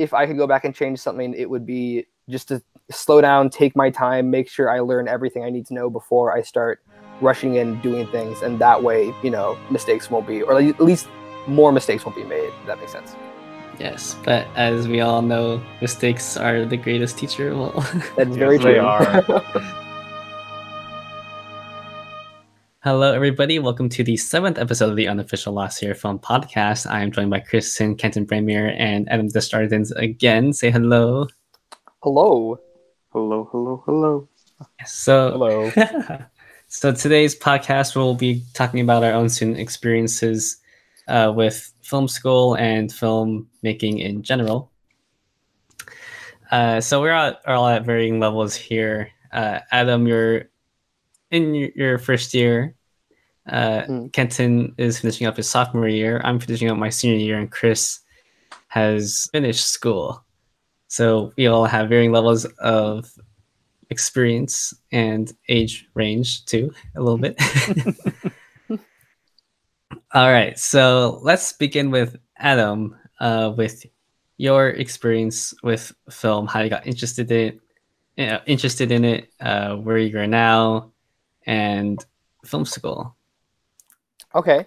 if I could go back and change something, it would be just to slow down, take my time, make sure I learn everything I need to know before I start rushing in doing things, and that way, you know, mistakes won't be, or at least more mistakes won't be made. If that makes sense. Yes, but as we all know, mistakes are the greatest teacher of all. That's Yes, very they true. are. Hello, everybody. Welcome to the seventh episode of the Unofficial La Sierra Film Podcast. I am joined by Kristen Kenton Bramier and Adam Desjardins again. Say hello. Hello. Hello, hello, hello. So, Hello. so today's podcast we'll be talking about our own student experiences uh, with film school and film making in general. Uh, so we're at, are all at varying levels here. Uh, Adam, you're in your, first year. Uh, Mm. Kenton is finishing up his sophomore year. I'm finishing up my senior year, and Chris has finished school. So we all have varying levels of experience and age range too, a little bit. All right, so let's begin with Adam, uh, with your experience with film, how you got interested in it, uh, interested in it, uh, where you are now, and film school. Okay.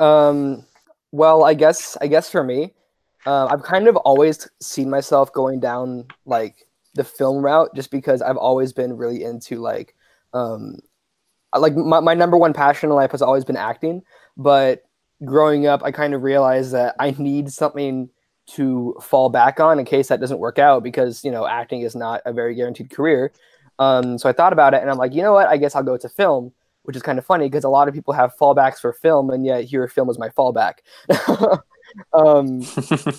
Um, well, I guess I guess for me, uh, I've kind of always seen myself going down like the film route, just because I've always been really into like, um, like my, my number one passion in life has always been acting. But growing up, I kind of realized that I need something to fall back on in case that doesn't work out, because you know acting is not a very guaranteed career. Um, so I thought about it, and I'm like, you know what? I guess I'll go to film which is kind of funny because a lot of people have fallbacks for film, and yet here film was my fallback. um,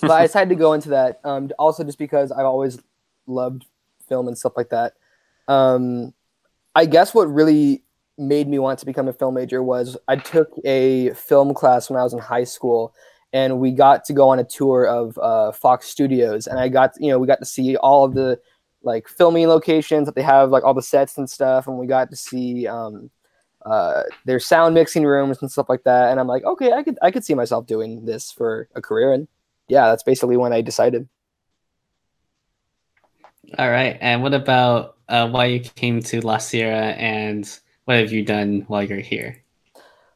but I decided to go into that. Um, also, just because I've always loved film and stuff like that. Um, I guess what really made me want to become a film major was I took a film class when I was in high school, and we got to go on a tour of uh, Fox Studios, and I got you know we got to see all of the like filming locations that they have, like all the sets and stuff, and we got to see. Um, uh, their sound mixing rooms and stuff like that. And I'm like, okay, I could I could see myself doing this for a career. And yeah, that's basically when I decided. All right, and what about uh, why you came to La Sierra, and what have you done while you're here?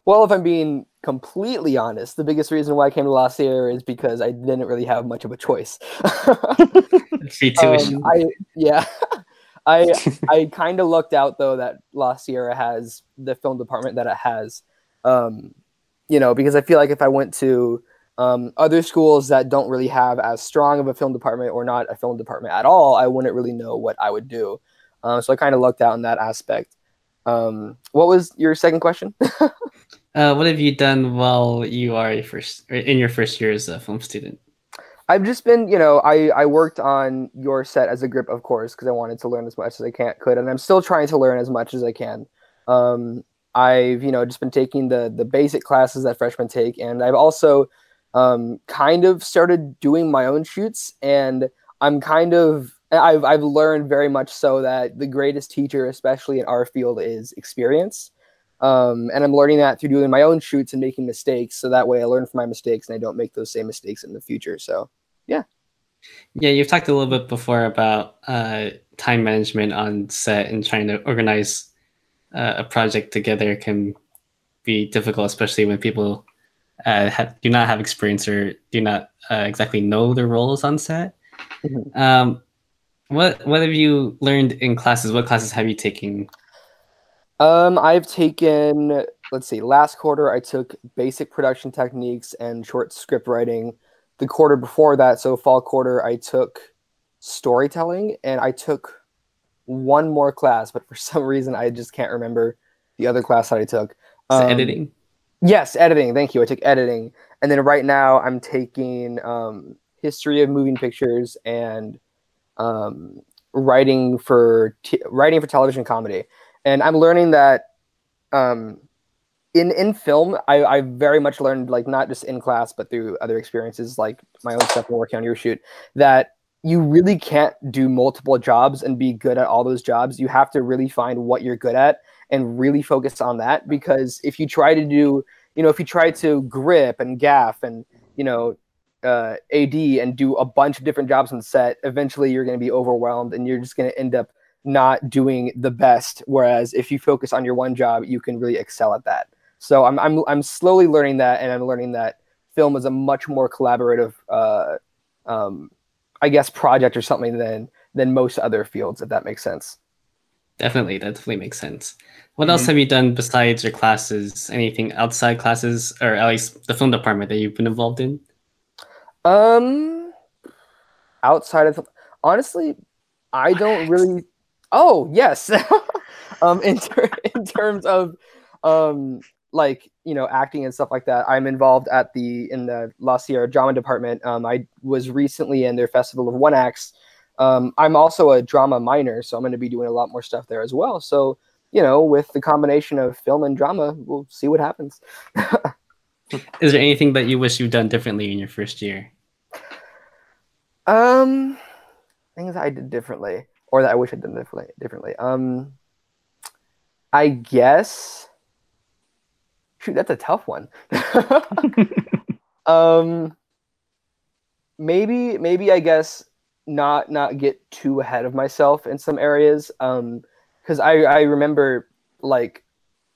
Well, if I'm being completely honest, the biggest reason why I came to La Sierra is because I didn't really have much of a choice. Um, I yeah. I I kind of lucked out though that La Sierra has the film department that it has, um, you know, because I feel like if I went to um, other schools that don't really have as strong of a film department or not a film department at all, I wouldn't really know what I would do. Um, so I kind of lucked out in that aspect. Um, what was your second question? Uh, what have you done while you are a first in your first year as a film student? I've just been, you know, I, I worked on your set as a grip, of course, because I wanted to learn as much as I can could, and I'm still trying to learn as much as I can. Um, I've, you know, just been taking the the basic classes that freshmen take, and I've also um, kind of started doing my own shoots, and I'm kind of I've I've learned very much so that the greatest teacher, especially in our field, is experience. Um, and I'm learning that through doing my own shoots and making mistakes, so that way I learn from my mistakes and I don't make those same mistakes in the future. So Yeah, Yeah, you've talked a little bit before about uh, time management on set and trying to organize uh, a project together can be difficult, especially when people uh, have, do not have experience or do not uh, exactly know their roles on set. Mhm. Um, what what have you learned in classes? What classes have you taken? Um, I've taken, let's see, last quarter I took basic production techniques and short script writing. The quarter before that, so fall quarter, I took storytelling and I took one more class, but for some reason I just can't remember the other class that I took. Um, editing? Yes, editing. Thank you. I took editing, and then right now I'm taking um, history of moving pictures and um, writing for t- writing for television comedy. And I'm learning that um, in in film, I, I very much learned like not just in class but through other experiences, like my own stuff and working on your shoot, that you really can't do multiple jobs and be good at all those jobs. You have to really find what you're good at and really focus on that because if you try to do you know if you try to grip and gaff and you know uh, AD and do a bunch of different jobs on set, eventually you're going to be overwhelmed and you're just going to end up not doing the best. Whereas if you focus on your one job, you can really excel at that. So I'm I'm I'm slowly learning that, and I'm learning that film is a much more collaborative, uh, um, I guess, project or something than than most other fields. If that makes sense. Definitely, that definitely makes sense. What mm-hmm. else have you done besides your classes? Anything outside classes, or at least the film department that you've been involved in? Um, outside of honestly, I don't really. Oh yes, um, in ter- in terms of um like you know acting and stuff like that i'm involved at the in the la sierra drama department. Um, i was recently in their festival of one acts. Um, i'm also a drama minor so i'm going to be doing a lot more stuff there as well. So you know with the combination of film and drama we'll see what happens. Is there anything that you wish you'd done differently in your first year? Um things i did differently or that i wish i'd done differently differently um i guess Shoot, that's a tough one. um, maybe, maybe I guess not not get too ahead of myself in some areas. Um, because I I remember like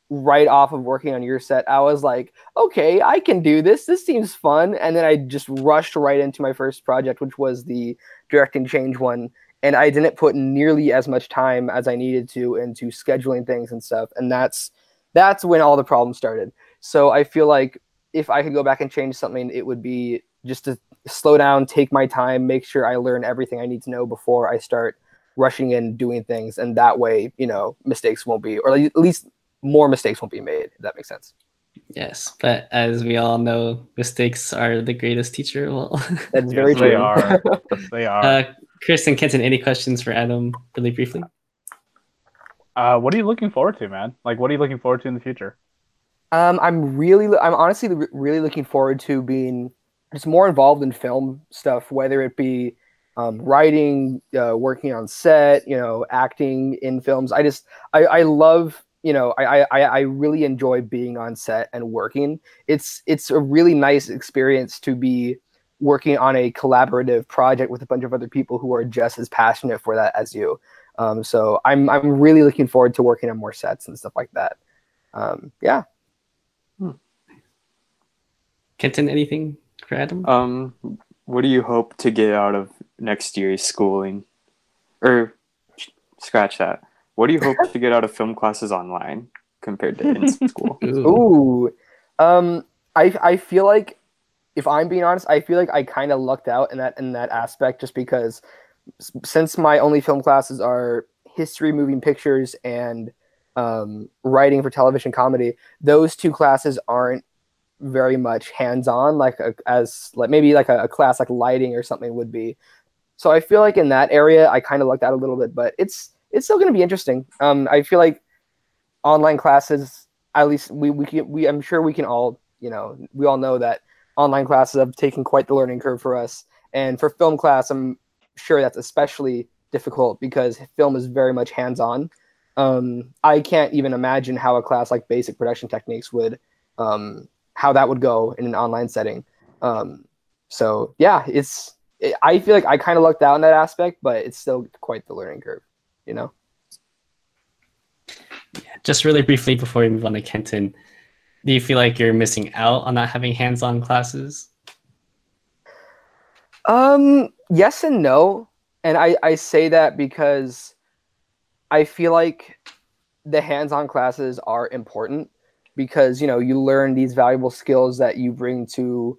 right off of working on your set, I was like, okay, I can do this. This seems fun. And then I just rushed right into my first project, which was the directing change one. And I didn't put nearly as much time as I needed to into scheduling things and stuff. And that's that's when all the problems started. So I feel like if I could go back and change something, it would be just to slow down, take my time, make sure I learn everything I need to know before I start rushing in doing things. And that way, you know, mistakes won't be, or at least more mistakes won't be made, if that makes sense. Yes, but as we all know, mistakes are the greatest teacher. Well, that's yes, very true. They are. they are. Uh, Chris and Kenton, any questions for Adam, really briefly? Uh, what are you looking forward to, man? Like, what are you looking forward to in the future? Um, I'm really, I'm honestly really looking forward to being just more involved in film stuff, whether it be um, writing, uh, working on set, you know, acting in films. I just, I, I love, you know, I, I, I really enjoy being on set and working. It's, it's a really nice experience to be working on a collaborative project with a bunch of other people who are just as passionate for that as you. Um, so I'm I'm really looking forward to working on more sets and stuff like that. Um, yeah. Hmm. Kenton, anything for Adam? Um, what do you hope to get out of next year's schooling? Or scratch that. What do you hope to get out of film classes online compared to in school? Ooh. Ooh. Um, I I feel like if I'm being honest, I feel like I kind of lucked out in that in that aspect just because since my only film classes are history, moving pictures, and um, writing for television comedy, those two classes aren't very much hands-on, like a, as like maybe like a, a, class like lighting or something would be. So I feel like in that area, I kind of lucked out a little bit, but it's it's still going to be interesting. Um, I feel like online classes, at least we we can, we I'm sure we can all you know we all know that online classes have taken quite the learning curve for us. And for film class, I'm sure that's especially difficult because film is very much hands on. Um, I can't even imagine how a class like basic production techniques would, um, how that would go in an online setting. Um, so yeah, it's, it, I feel like I kind of lucked out in that aspect, but it's still quite the learning curve, you know? Just really briefly before we move on to Kenton, do you feel like you're missing out on not having hands-on classes? Um, yes and no. And I, I say that because I feel like the hands-on classes are important because you know you learn these valuable skills that you bring to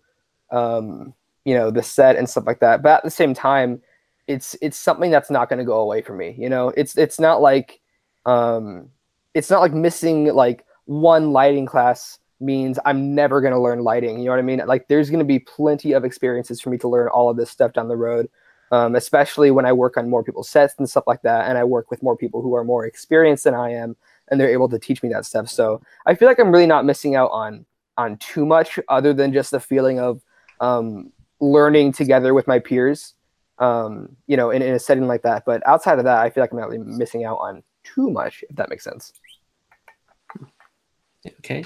um, you know the set and stuff like that. But at the same time, it's it's something that's not going to go away from me. You know, it's it's not like um, it's not like missing like one lighting class means I'm never going to learn lighting. You know what I mean? Like there's going to be plenty of experiences for me to learn all of this stuff down the road. Um, especially when I work on more people's sets and stuff like that, and I work with more people who are more experienced than I am, and they're able to teach me that stuff. So I feel like I'm really not missing out on on too much, other than just the feeling of um, learning together with my peers. Um, you know, in, in a setting like that. But outside of that, I feel like I'm not really missing out on too much, if that makes sense. Okay.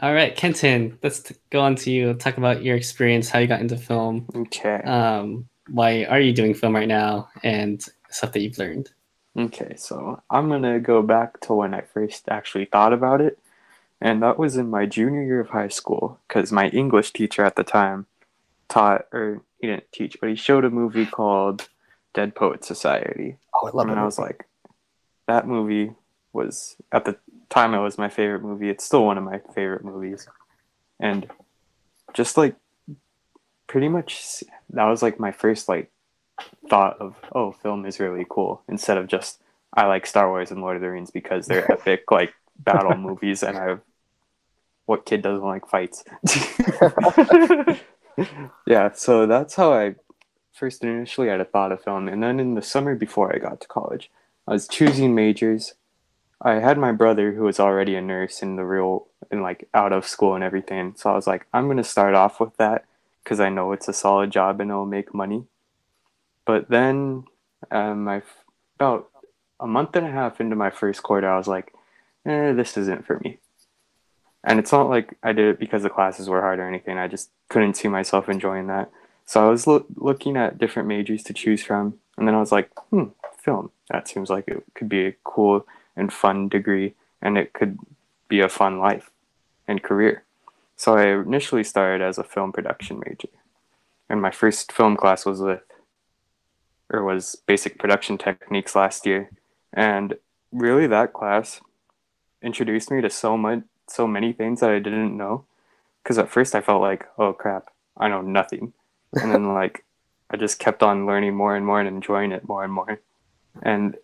All right, Kenton, let's t- go on to you. Talk about your experience, how you got into film. Okay. Um, why are you doing film right now, and stuff that you've learned. Okay, so I'm gonna go back to when I first actually thought about it, and that was in my junior year of high school because my English teacher at the time taught, or he didn't teach, but he showed a movie called Dead Poet Society, Oh, I love it. and it. I was like, that movie was at the time it was my favorite movie. It's still one of my favorite movies, and just like pretty much that was like my first like thought of oh film is really cool instead of just I like Star Wars and Lord of the Rings because they're epic like battle movies and I what kid doesn't like fights? Yeah so that's how I first initially had a thought of film. And then in the summer before I got to college I was choosing majors I had my brother who was already a nurse in the real in like out of school and everything so I was like I'm gonna start off with that because I know it's a solid job and it'll make money but then um, I about a month and a half into my first quarter, I was like, eh, this isn't for me. And it's not like I did it because the classes were hard or anything. I just couldn't see myself enjoying that. So I was lo- looking at different majors to choose from. And then I was like, hmm, film. That seems like it could be a cool and fun degree. And it could be a fun life and career. So I initially started as a film production major. And my first film class was with or was basic production techniques last year and really that class introduced me to so much so many things that i didn't know because at first i felt like oh crap i know nothing and then like i just kept on learning more and more and enjoying it more and more and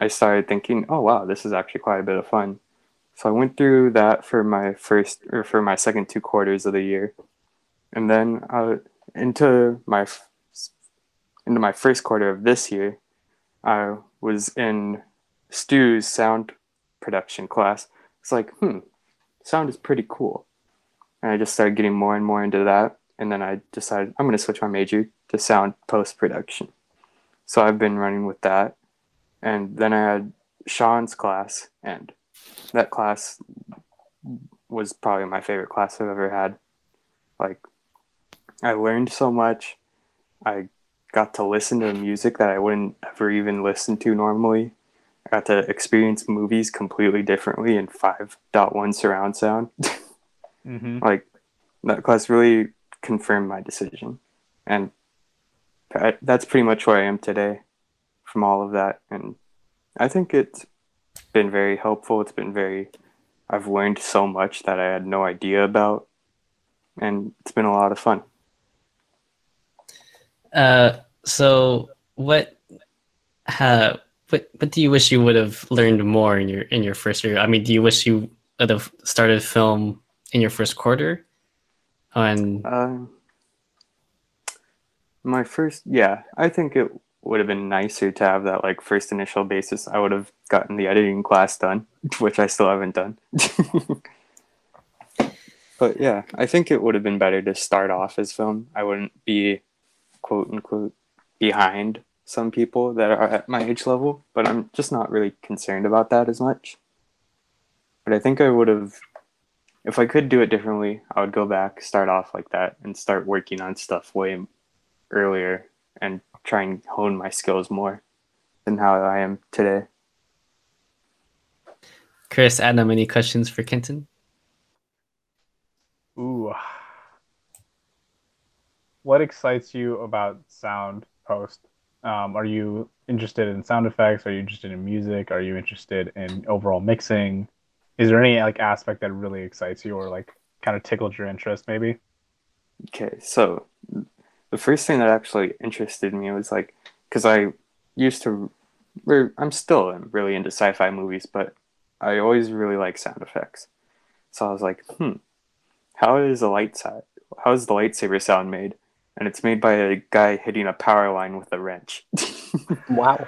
i started thinking oh wow this is actually quite a bit of fun so i went through that for my first or for my second two quarters of the year and then uh, into my into my first quarter of this year, I was in Stu's sound production class. It's like, hmm, sound is pretty cool. And I just started getting more and more into that. And then I decided I'm going to switch my major to sound post production. So I've been running with that. And then I had Sean's class, and that class was probably my favorite class I've ever had. Like, I learned so much. I got to listen to music that I wouldn't ever even listen to normally. I got to experience movies completely differently in 5.1 surround sound. Mm-hmm. like that class really confirmed my decision. And that's pretty much where I am today from all of that. And I think it's been very helpful. It's been very, I've learned so much that I had no idea about. And it's been a lot of fun. Uh, so what, uh, what, what do you wish you would have learned more in your in your first year? I mean, do you wish you would have started film in your first quarter? And Um, my first, yeah, I think it would have been nicer to have that like first initial basis. I would have gotten the editing class done, which I still haven't done. but yeah, I think it would have been better to start off as film. I wouldn't be quote unquote behind some people that are at my age level, but I'm just not really concerned about that as much. But I think I would have if I could do it differently, I would go back, start off like that, and start working on stuff way earlier and try and hone my skills more than how I am today. Chris, Adam, any questions for Kenton? Ooh. What excites you about sound post? Um, are you interested in sound effects? Are you interested in music? Are you interested in overall mixing? Is there any like aspect that really excites you or like kind of tickled your interest maybe? Okay, so the first thing that actually interested me was like, because I used to, I'm still really into sci fi movies, but I always really like sound effects. So I was like, hmm, how is a light side? How is the lightsaber sound made? And it's made by a guy hitting a power line with a wrench. Wow.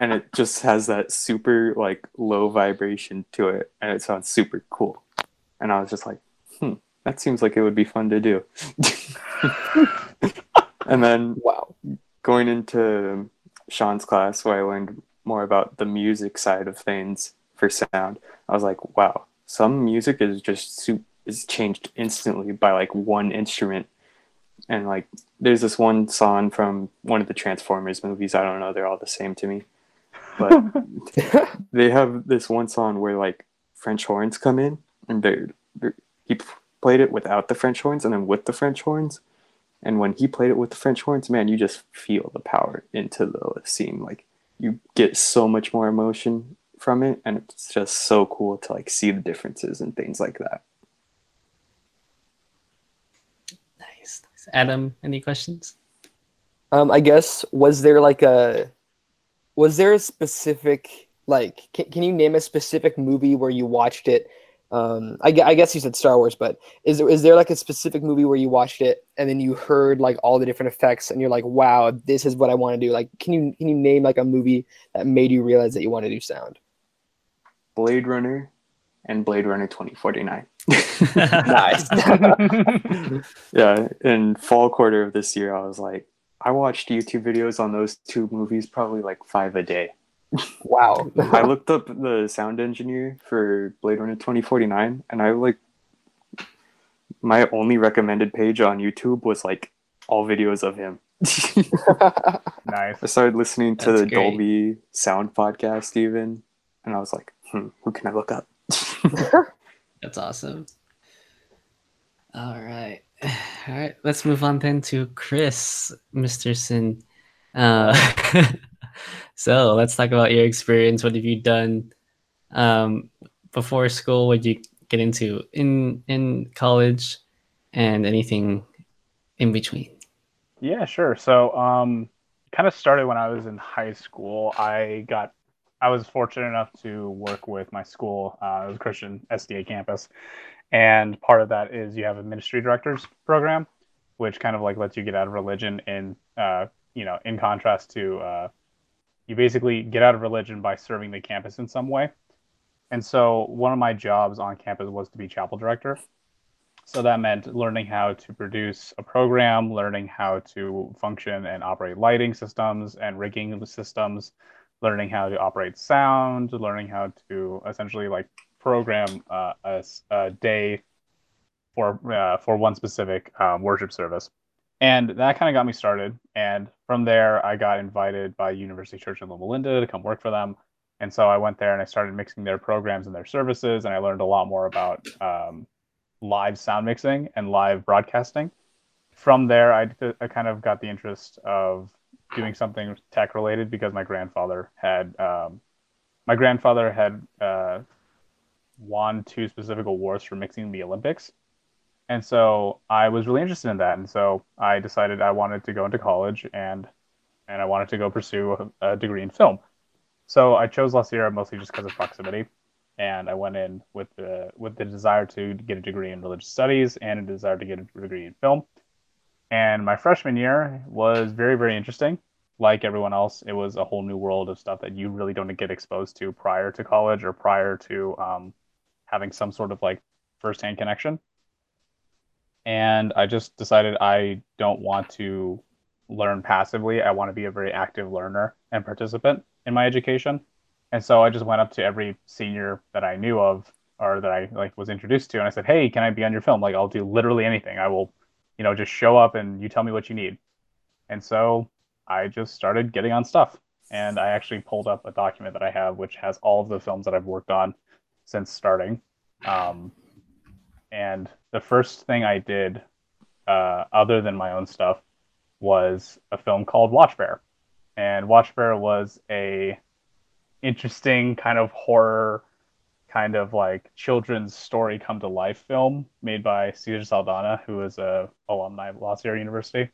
and it just has that super like low vibration to it and it sounds super cool and i was just like hmm that seems like it would be fun to do and then Wow. going into sean's class where i learned more about the music side of things for sound i was like wow some music is just is changed instantly by like one instrument. And like there's this one song from one of the Transformers movies. I don't know, they're all the same to me. But they have this one song where like French horns come in and they're, they're he played it without the French horns and then with the French horns. And when he played it with the French horns, man, you just feel the power into the scene. Like you get so much more emotion from it, and it's just so cool to like see the differences and things like that. Nice. Adam, any questions? Um, I guess was there like a was there a specific like can, can you name a specific movie where you watched it um I, I guess you said star wars but is there is there like a specific movie where you watched it and then you heard like all the different effects and you're like wow this is what i want to do like can you can you name like a movie that made you realize that you want to do sound Blade Runner and Blade Runner 2049. nice yeah, in fall quarter of this year, I was like, I watched YouTube videos on those two movies probably like five a day. Wow I looked up the sound engineer for Blade Runner 2049, and I like my only recommended page on YouTube was like all videos of him. Nice. I started listening to That's the great. Dolby Sound podcast even, and I was like, hmm, who can I look up? That's awesome. All right. All right. Let's move on then to Chris Misterson. Uh, so let's talk about your experience. What have you done um, before school? What did you get into in in college, and anything in between? Yeah, sure. So, um, kind of started when I was in high school. I got, I was fortunate enough to work with my school. Uh, it was Christian SDA campus, and part of that is you have a ministry directors program, which kind of like lets you get out of religion. In, uh, you know, in contrast to, uh, you basically get out of religion by serving the campus in some way. And so, one of my jobs on campus was to be chapel director. So that meant learning how to produce a program, learning how to function and operate lighting systems and rigging systems, learning how to operate sound, learning how to essentially like program uh, a, a day for uh, for one specific um, worship service. And that kind of got me started. And from there, I got invited by University Church in Loma Linda to come work for them. And so I went there and I started mixing their programs and their services, and I learned a lot more about um, live sound mixing and live broadcasting. From there, I, I kind of got the interest of doing something tech related because my grandfather had um, my grandfather had uh, won two specific awards for mixing the Olympics, and so I was really interested in that, and so I decided I wanted to go into college and and I wanted to go pursue a, a degree in film. So I chose La Sierra mostly just because of proximity and I went in with the with the desire to get a degree in religious studies and a desire to get a degree in film. And my freshman year was very very interesting. Like everyone else, it was a whole new world of stuff that you really don't get exposed to prior to college or prior to um, having some sort of like firsthand connection. And I just decided I don't want to learn passively. I want to be a very active learner and participant in my education. And so I just went up to every senior that I knew of or that I like was introduced to and I said, "Hey, can I be on your film? Like I'll do literally anything. I will, you know, just show up and you tell me what you need." And so I just started getting on stuff. And I actually pulled up a document that I have which has all of the films that I've worked on since starting. Um, and the first thing I did uh, other than my own stuff was a film called Watch Bear. And Watch Bear was a interesting kind of horror kind of like children's story come to life film made by Cesar Saldana, who is a alumni of La Sierra University.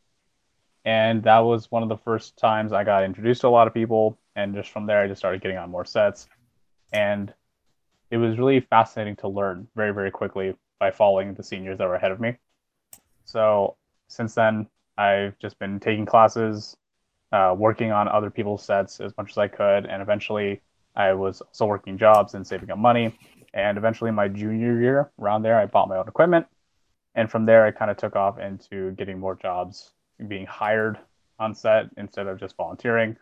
And that was one of the first times I got introduced to a lot of people. And just from there, I just started getting on more sets. And it was really fascinating to learn very, very quickly by following the seniors that were ahead of me. So since then, I've just been taking classes, uh, working on other people's sets as much as I could, and eventually I was also working jobs and saving up money. And eventually, my junior year, around there, I bought my own equipment, and from there, I kind of took off into getting more jobs, being hired on set instead of just volunteering.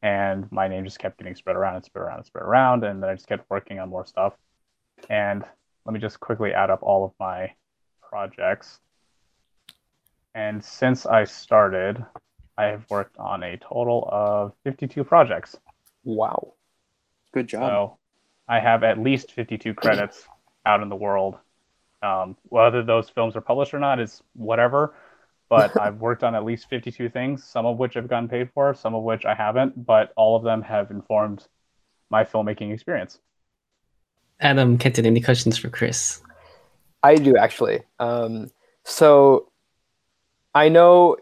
And my name just kept getting spread around and spread around and spread around, and then I just kept working on more stuff. And let me just quickly add up all of my projects. And since I started, I have worked on a total of 52 projects. Wow. Good job. So I have at least 52 credits out in the world. Um, whether those films are published or not is whatever. But I've worked on at least 52 things, some of which I've gotten paid for, some of which I haven't, but all of them have informed my filmmaking experience. Adam, Kenton, any questions for Chris? I do actually. Um, so I know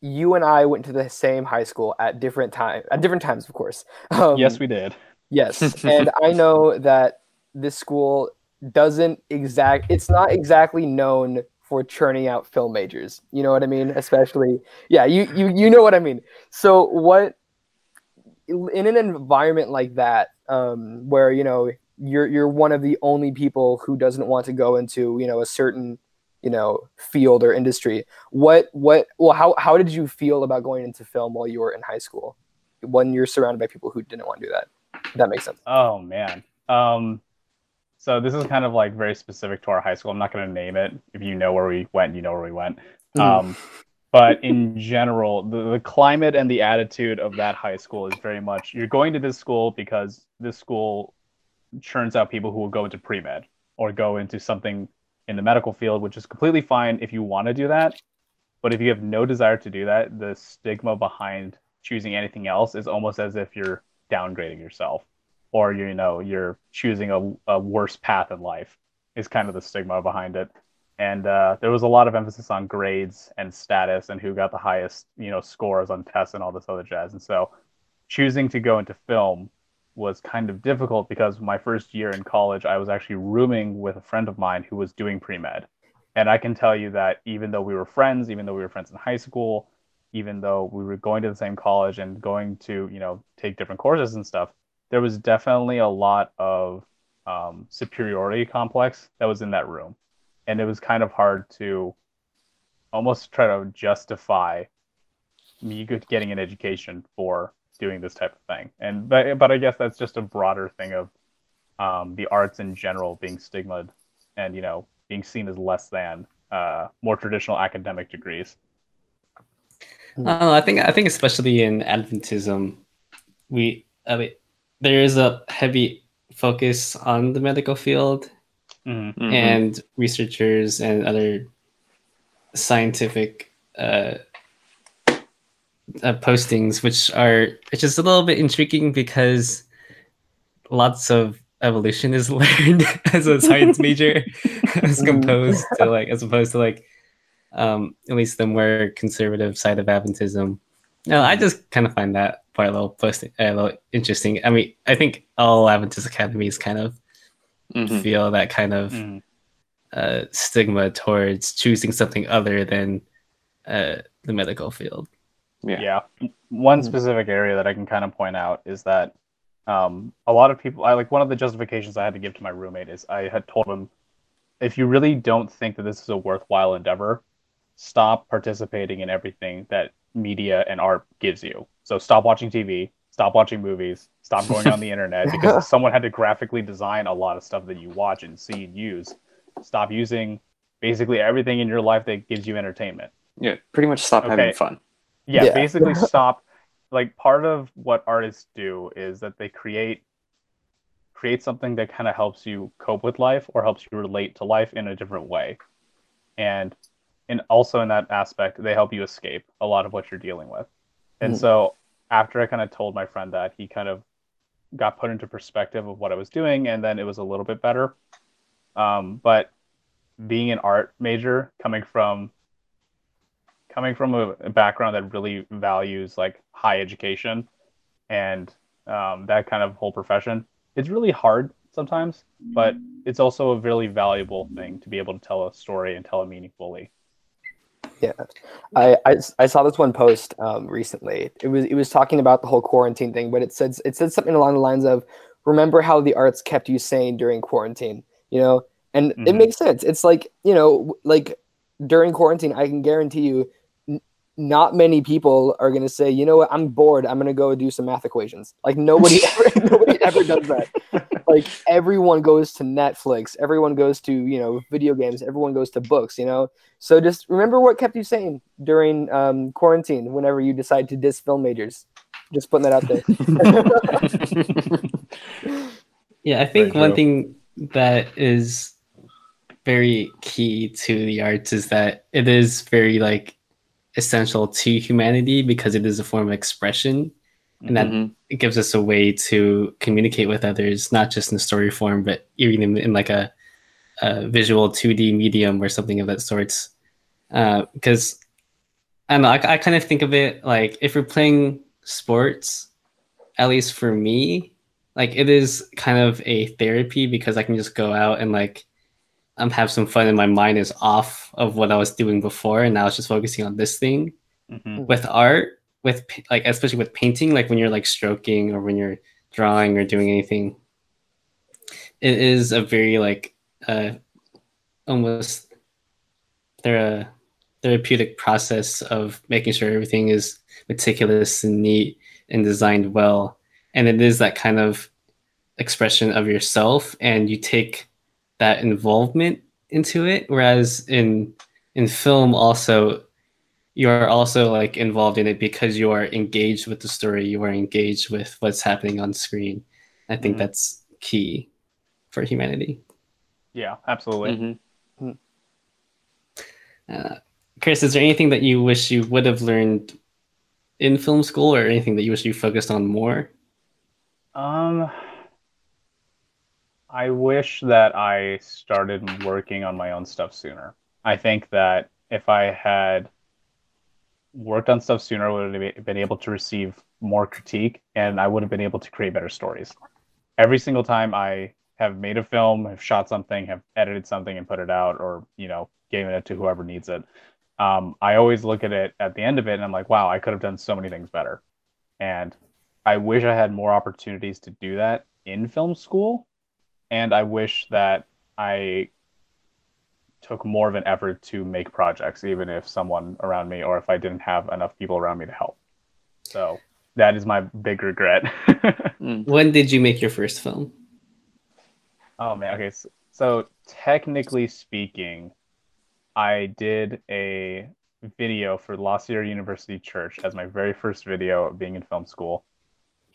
you and I went to the same high school at different time at different times, of course. Um, yes, we did. Yes, and I know that this school doesn't exact. It's not exactly known for churning out film majors. You know what I mean? Especially, yeah, you you you know what I mean. So what in an environment like that, um, where you know you're you're one of the only people who doesn't want to go into you know a certain you know field or industry what what well how how did you feel about going into film while you were in high school when you're surrounded by people who didn't want to do that if that makes sense Oh man. Um, so this is kind of like very specific to our high school. I'm not going to name it. If you know where we went, you know where we went. Mm. Um, but in general, the, the climate and the attitude of that high school is very much you're going to this school because this school churns out people who will go into pre med or go into something in the medical field, which is completely fine if you want to do that. But if you have no desire to do that, the stigma behind choosing anything else is almost as if you're downgrading yourself or you know you're choosing a, a worse path in life is kind of the stigma behind it and uh, there was a lot of emphasis on grades and status and who got the highest you know scores on tests and all this other jazz and so choosing to go into film was kind of difficult because my first year in college i was actually rooming with a friend of mine who was doing pre-med. And i can tell you that even though we were friends even though we were friends in high school even though we were going to the same college and going to you know take different courses and stuff there was definitely a lot of um, superiority complex that was in that room. And it was kind of hard to almost try to justify me getting an education for doing this type of thing and but, but i guess that's just a broader thing of um, the arts in general being stigmatized and you know being seen as less than uh, more traditional academic degrees Uh, I think I think especially in Adventism, we I mean, there is a heavy focus on the medical field Mhm. Mhm. and researchers and other scientific uh, uh, postings, which are which is a little bit intriguing because lots of evolution is learned as a science major, as Mm. composed to like as opposed to like um, at least the more conservative side of Adventism. No, I just kind of find that part a little posting a little interesting. I mean, I think all Adventist academies kind of Mhm. feel that kind of Mhm. uh, stigma towards choosing something other than uh, the medical field. Yeah. Yeah. One Mhm. specific area that I can kind of point out is that um, a lot of people, I like one of the justifications I had to give to my roommate is I had told him, if you really don't think that this is a worthwhile endeavor, stop participating in everything that media and art gives you. So stop watching TV, stop watching movies, stop going on the internet because someone had to graphically design a lot of stuff that you watch and see and use. Stop using basically everything in your life that gives you entertainment Yeah, pretty much stop having fun. Yeah, Yeah. basically stop like part of what artists do is that they create create something that kind of helps you cope with life or helps you relate to life in a different way and and also in that aspect they help you escape a lot of what you're dealing with and Mhm. so after i kind of told my friend that he kind of got put into perspective of what i was doing and then it was a little bit better um, but being an art major coming from coming from a, a background that really values like high education and um, that kind of whole profession it's really hard sometimes but it's also a really valuable thing to be able to tell a story and tell it meaningfully Yeah, I, I, I saw this one post um, recently. It was it was talking about the whole quarantine thing, but it said it said something along the lines of, "Remember how the arts kept you sane during quarantine." You know, and it Mhm. makes sense. It's like you know, like during quarantine, I can guarantee you, n- not many people are gonna say, "You know what? I'm bored. I'm gonna go do some math equations." Like nobody ever nobody ever does that. like everyone goes to Netflix, everyone goes to you know video games, everyone goes to books, you know. So just remember what kept you sane during um, quarantine. Whenever you decide to diss film majors, just putting that out there. Yeah, I think one thing that is very key to the arts is that it is very like essential to humanity because it is a form of expression and that Mhm. it gives us a way to communicate with others, not just in story form, but even in, in like a, a visual 2D medium or something of that sorts. Uh, because I don't know, I, I kind of think of it like if you're playing sports, at least for me, like it is kind of a therapy because I can just go out and like um have some fun and my mind is off of what I was doing before and now it's just focusing on this thing Mhm. with art with like especially with painting like when you're like stroking or when you're drawing or doing anything it is a very like uh almost a therapeutic process of making sure everything is meticulous and neat and designed well and it is that kind of expression of yourself and you take that involvement into it whereas in in film also you are also like involved in it because you are engaged with the story you are engaged with what's happening on screen i think Mhm. that's key for humanity Yeah, absolutely. mm-hmm. uh, chris is there anything that you wish you would have learned in film school or anything that you wish you focused on more Um, I wish that I started working on my own stuff sooner. I think that if I had worked on stuff sooner, I would have been able to receive more critique and I would have been able to create better stories. Every single time I have made a film, have shot something, have edited something and put it out, or, you know, given it to whoever needs it, um, I always look at it at the end of it and I'm like, wow, I could have done so many things better. And I wish I had more opportunities to do that in film school. And I wish that I took more of an effort to make projects, even if someone around me or if I didn't have enough people around me to help. So that is my big regret. Mm. when did you make your first film Oh man, okay. So, so technically speaking, I did a video for La Sierra University Church as my very first video of being in film school,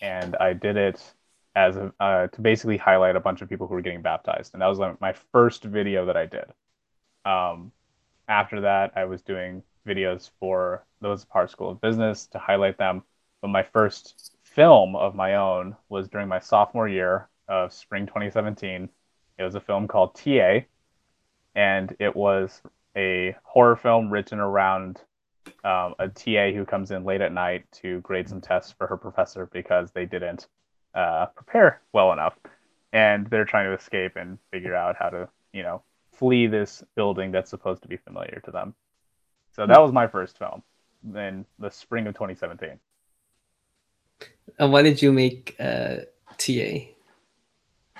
and I did it as a, uh, to basically highlight a bunch of people who were getting baptized, and that was like, my first video that I did. Um, after that, I was doing videos for Zapara School of Business to highlight them, but my first film of my own was during my sophomore year of spring 2017. It was a film called TA, and it was a horror film written around um, a TA who comes in late at night to grade some tests for her professor because they didn't uh, prepare well enough, and they're trying to escape and figure out how to, you know, flee this building that's supposed to be familiar to them. So that was my first film in the spring of 2017. And why did you make uh, ta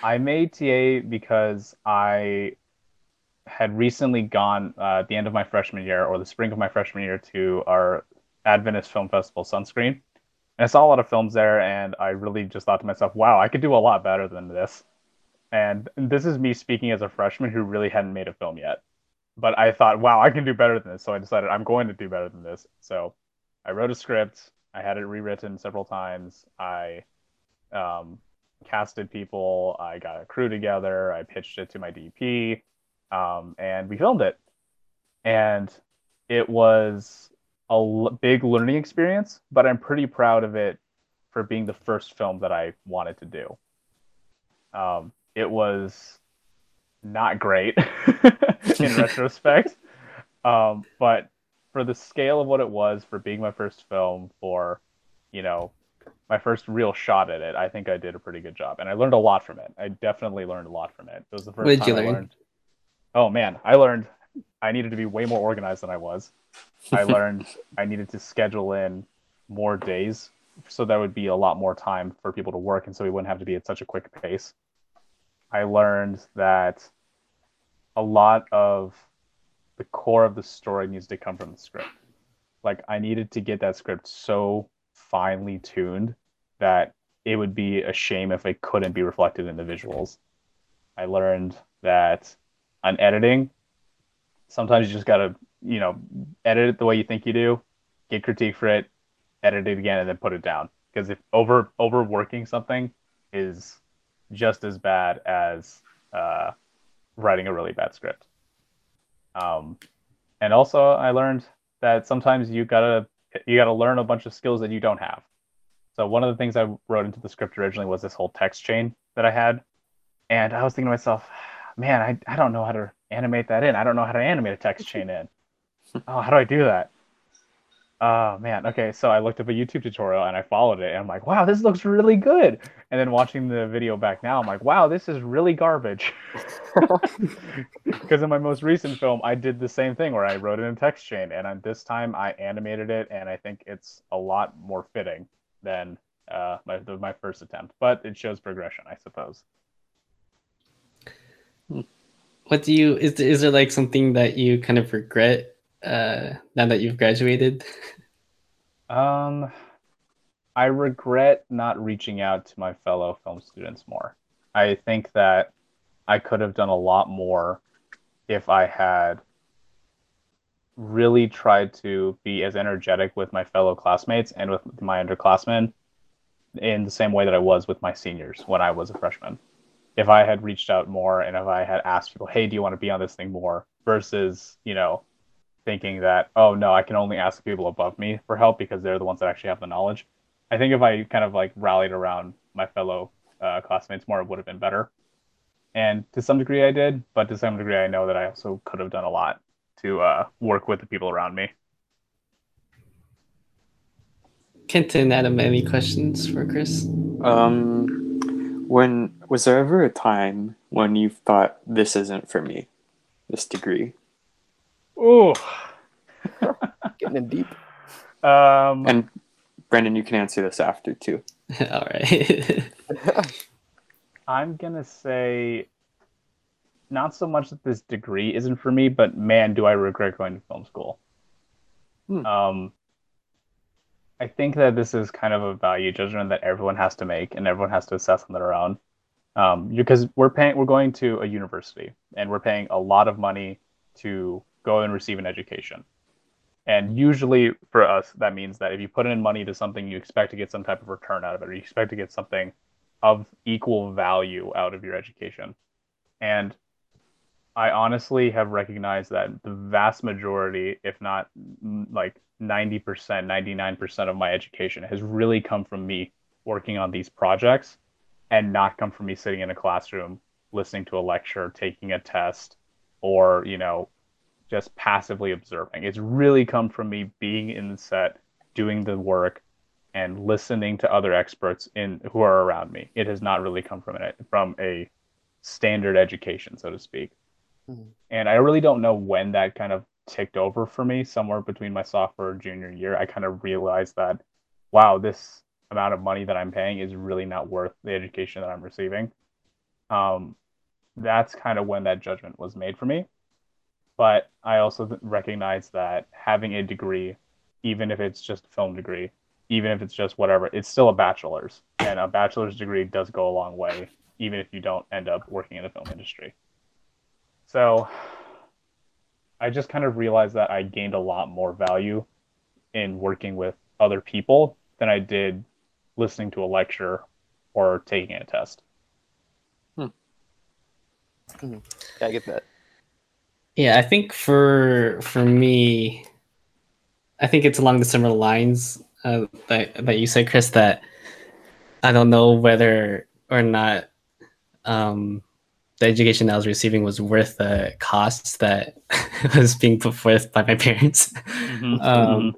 I made TA because I had recently gone uh, at the end of my freshman year or the spring of my freshman year to our Adventist Film Festival SONscreen. I saw a lot of films there, and I really just thought to myself, wow, I could do a lot better than this. And this is me speaking as a freshman who really hadn't made a film yet. But I thought, wow, I can do better than this. So I decided I'm going to do better than this. So I wrote a script. I had it rewritten several times. I um, casted people. I got a crew together. I pitched it to my DP, um, and we filmed it. And it was a l- big learning experience, but I'm pretty proud of it for being the first film that I wanted to do. Um, it was not great in retrospect, um, but for the scale of what it was, for being my first film, for you know my first real shot at it, I think I did a pretty good job, and I learned a lot from it. I definitely learned a lot from it. It was the first What did time you I learn? learned. Oh man, I learned I needed to be way more organized than I was. I learned I needed to schedule in more days so there would be a lot more time for people to work, and so we wouldn't have to be at such a quick pace. I learned that a lot of the core of the story needs to come from the script. Like I needed to get that script so finely tuned that it would be a shame if it couldn't be reflected in the visuals. I learned that on editing, sometimes you just gotta, you know, edit it the way you think you do, get critique for it, edit it again, and then put it down. Because if over overworking something is just as bad as uh, writing a really bad script. Um, and also, I learned that sometimes you gotta you gotta learn a bunch of skills that you don't have. So one of the things I wrote into the script originally was this whole text chain that I had, and I was thinking to myself, man, I, I don't know how to animate that in. I don't know how to animate a text chain in. Oh, how do I do that? Oh man, okay. So I looked up a YouTube tutorial and I followed it, and I'm like, wow, this looks really good. And then watching the video back now, I'm like, wow, this is really garbage. Because in my most recent film, I did the same thing where I wrote it in text chain, and this time I animated it, and I think it's a lot more fitting than uh, my my first attempt. But it shows progression, I suppose. What do you is is there like something that you kind of regret uh, now that you've graduated? Um, I regret not reaching out to my fellow film students more. I think that I could have done a lot more if I had really tried to be as energetic with my fellow classmates and with my underclassmen in the same way that I was with my seniors when I was a freshman. If I had reached out more and if I had asked people, hey, do you want to be on this thing more? Versus, you know, thinking that oh no i can only ask people above me for help because they're the ones that actually have the knowledge. I think if i kind of like rallied around my fellow uh, classmates more it would have been better. And to some degree i did but to some degree i know that i also could have done a lot to uh, work with the people around me. Kenton adam any questions for chris. Um when was there ever a time when you thought this isn't for me this degree Oh, Getting in deep. um, and brendon you can answer this after too all right I'm gonna say not so much that this degree isn't for me, but man, do I regret going to film school. Hmm. Um, I think that this is kind of a value judgment that everyone has to make and everyone has to assess on their own. Um, because we're paying, we're going to a university and we're paying a lot of money to go and receive an education. And usually for us, that means that if you put in money to something, you expect to get some type of return out of it, or you expect to get something of equal value out of your education. And I honestly have recognized that the vast majority, if not mm, like 90%, 99% of my education has really come from me working on these projects and not come from me sitting in a classroom listening to a lecture, taking a test, or, you know, just passively observing. It's really come from me being in the set, doing the work, and listening to other experts in who are around me. It has not really come from it from a standard education, so to speak. Mhm. And I really don't know when that kind of ticked over for me. Somewhere between my sophomore and junior year, I kind of realized that, wow, this amount of money that I'm paying is really not worth the education that I'm receiving. Um, that's kind of when that judgment was made for me but I also recognize that having a degree, even if it's just a film degree, even if it's just whatever, it's still a bachelor's, and a bachelor's degree does go a long way, even if you don't end up working in the film industry. So I just kind of realized that I gained a lot more value in working with other people than I did listening to a lecture or taking a test. Hmm. Hmm. Yeah, I get that. Yeah, I think for for me, I think it's along the similar lines uh, that that you said, Chris. That I don't know whether or not um, the education I was receiving was worth the costs that was being put forth by my parents. um,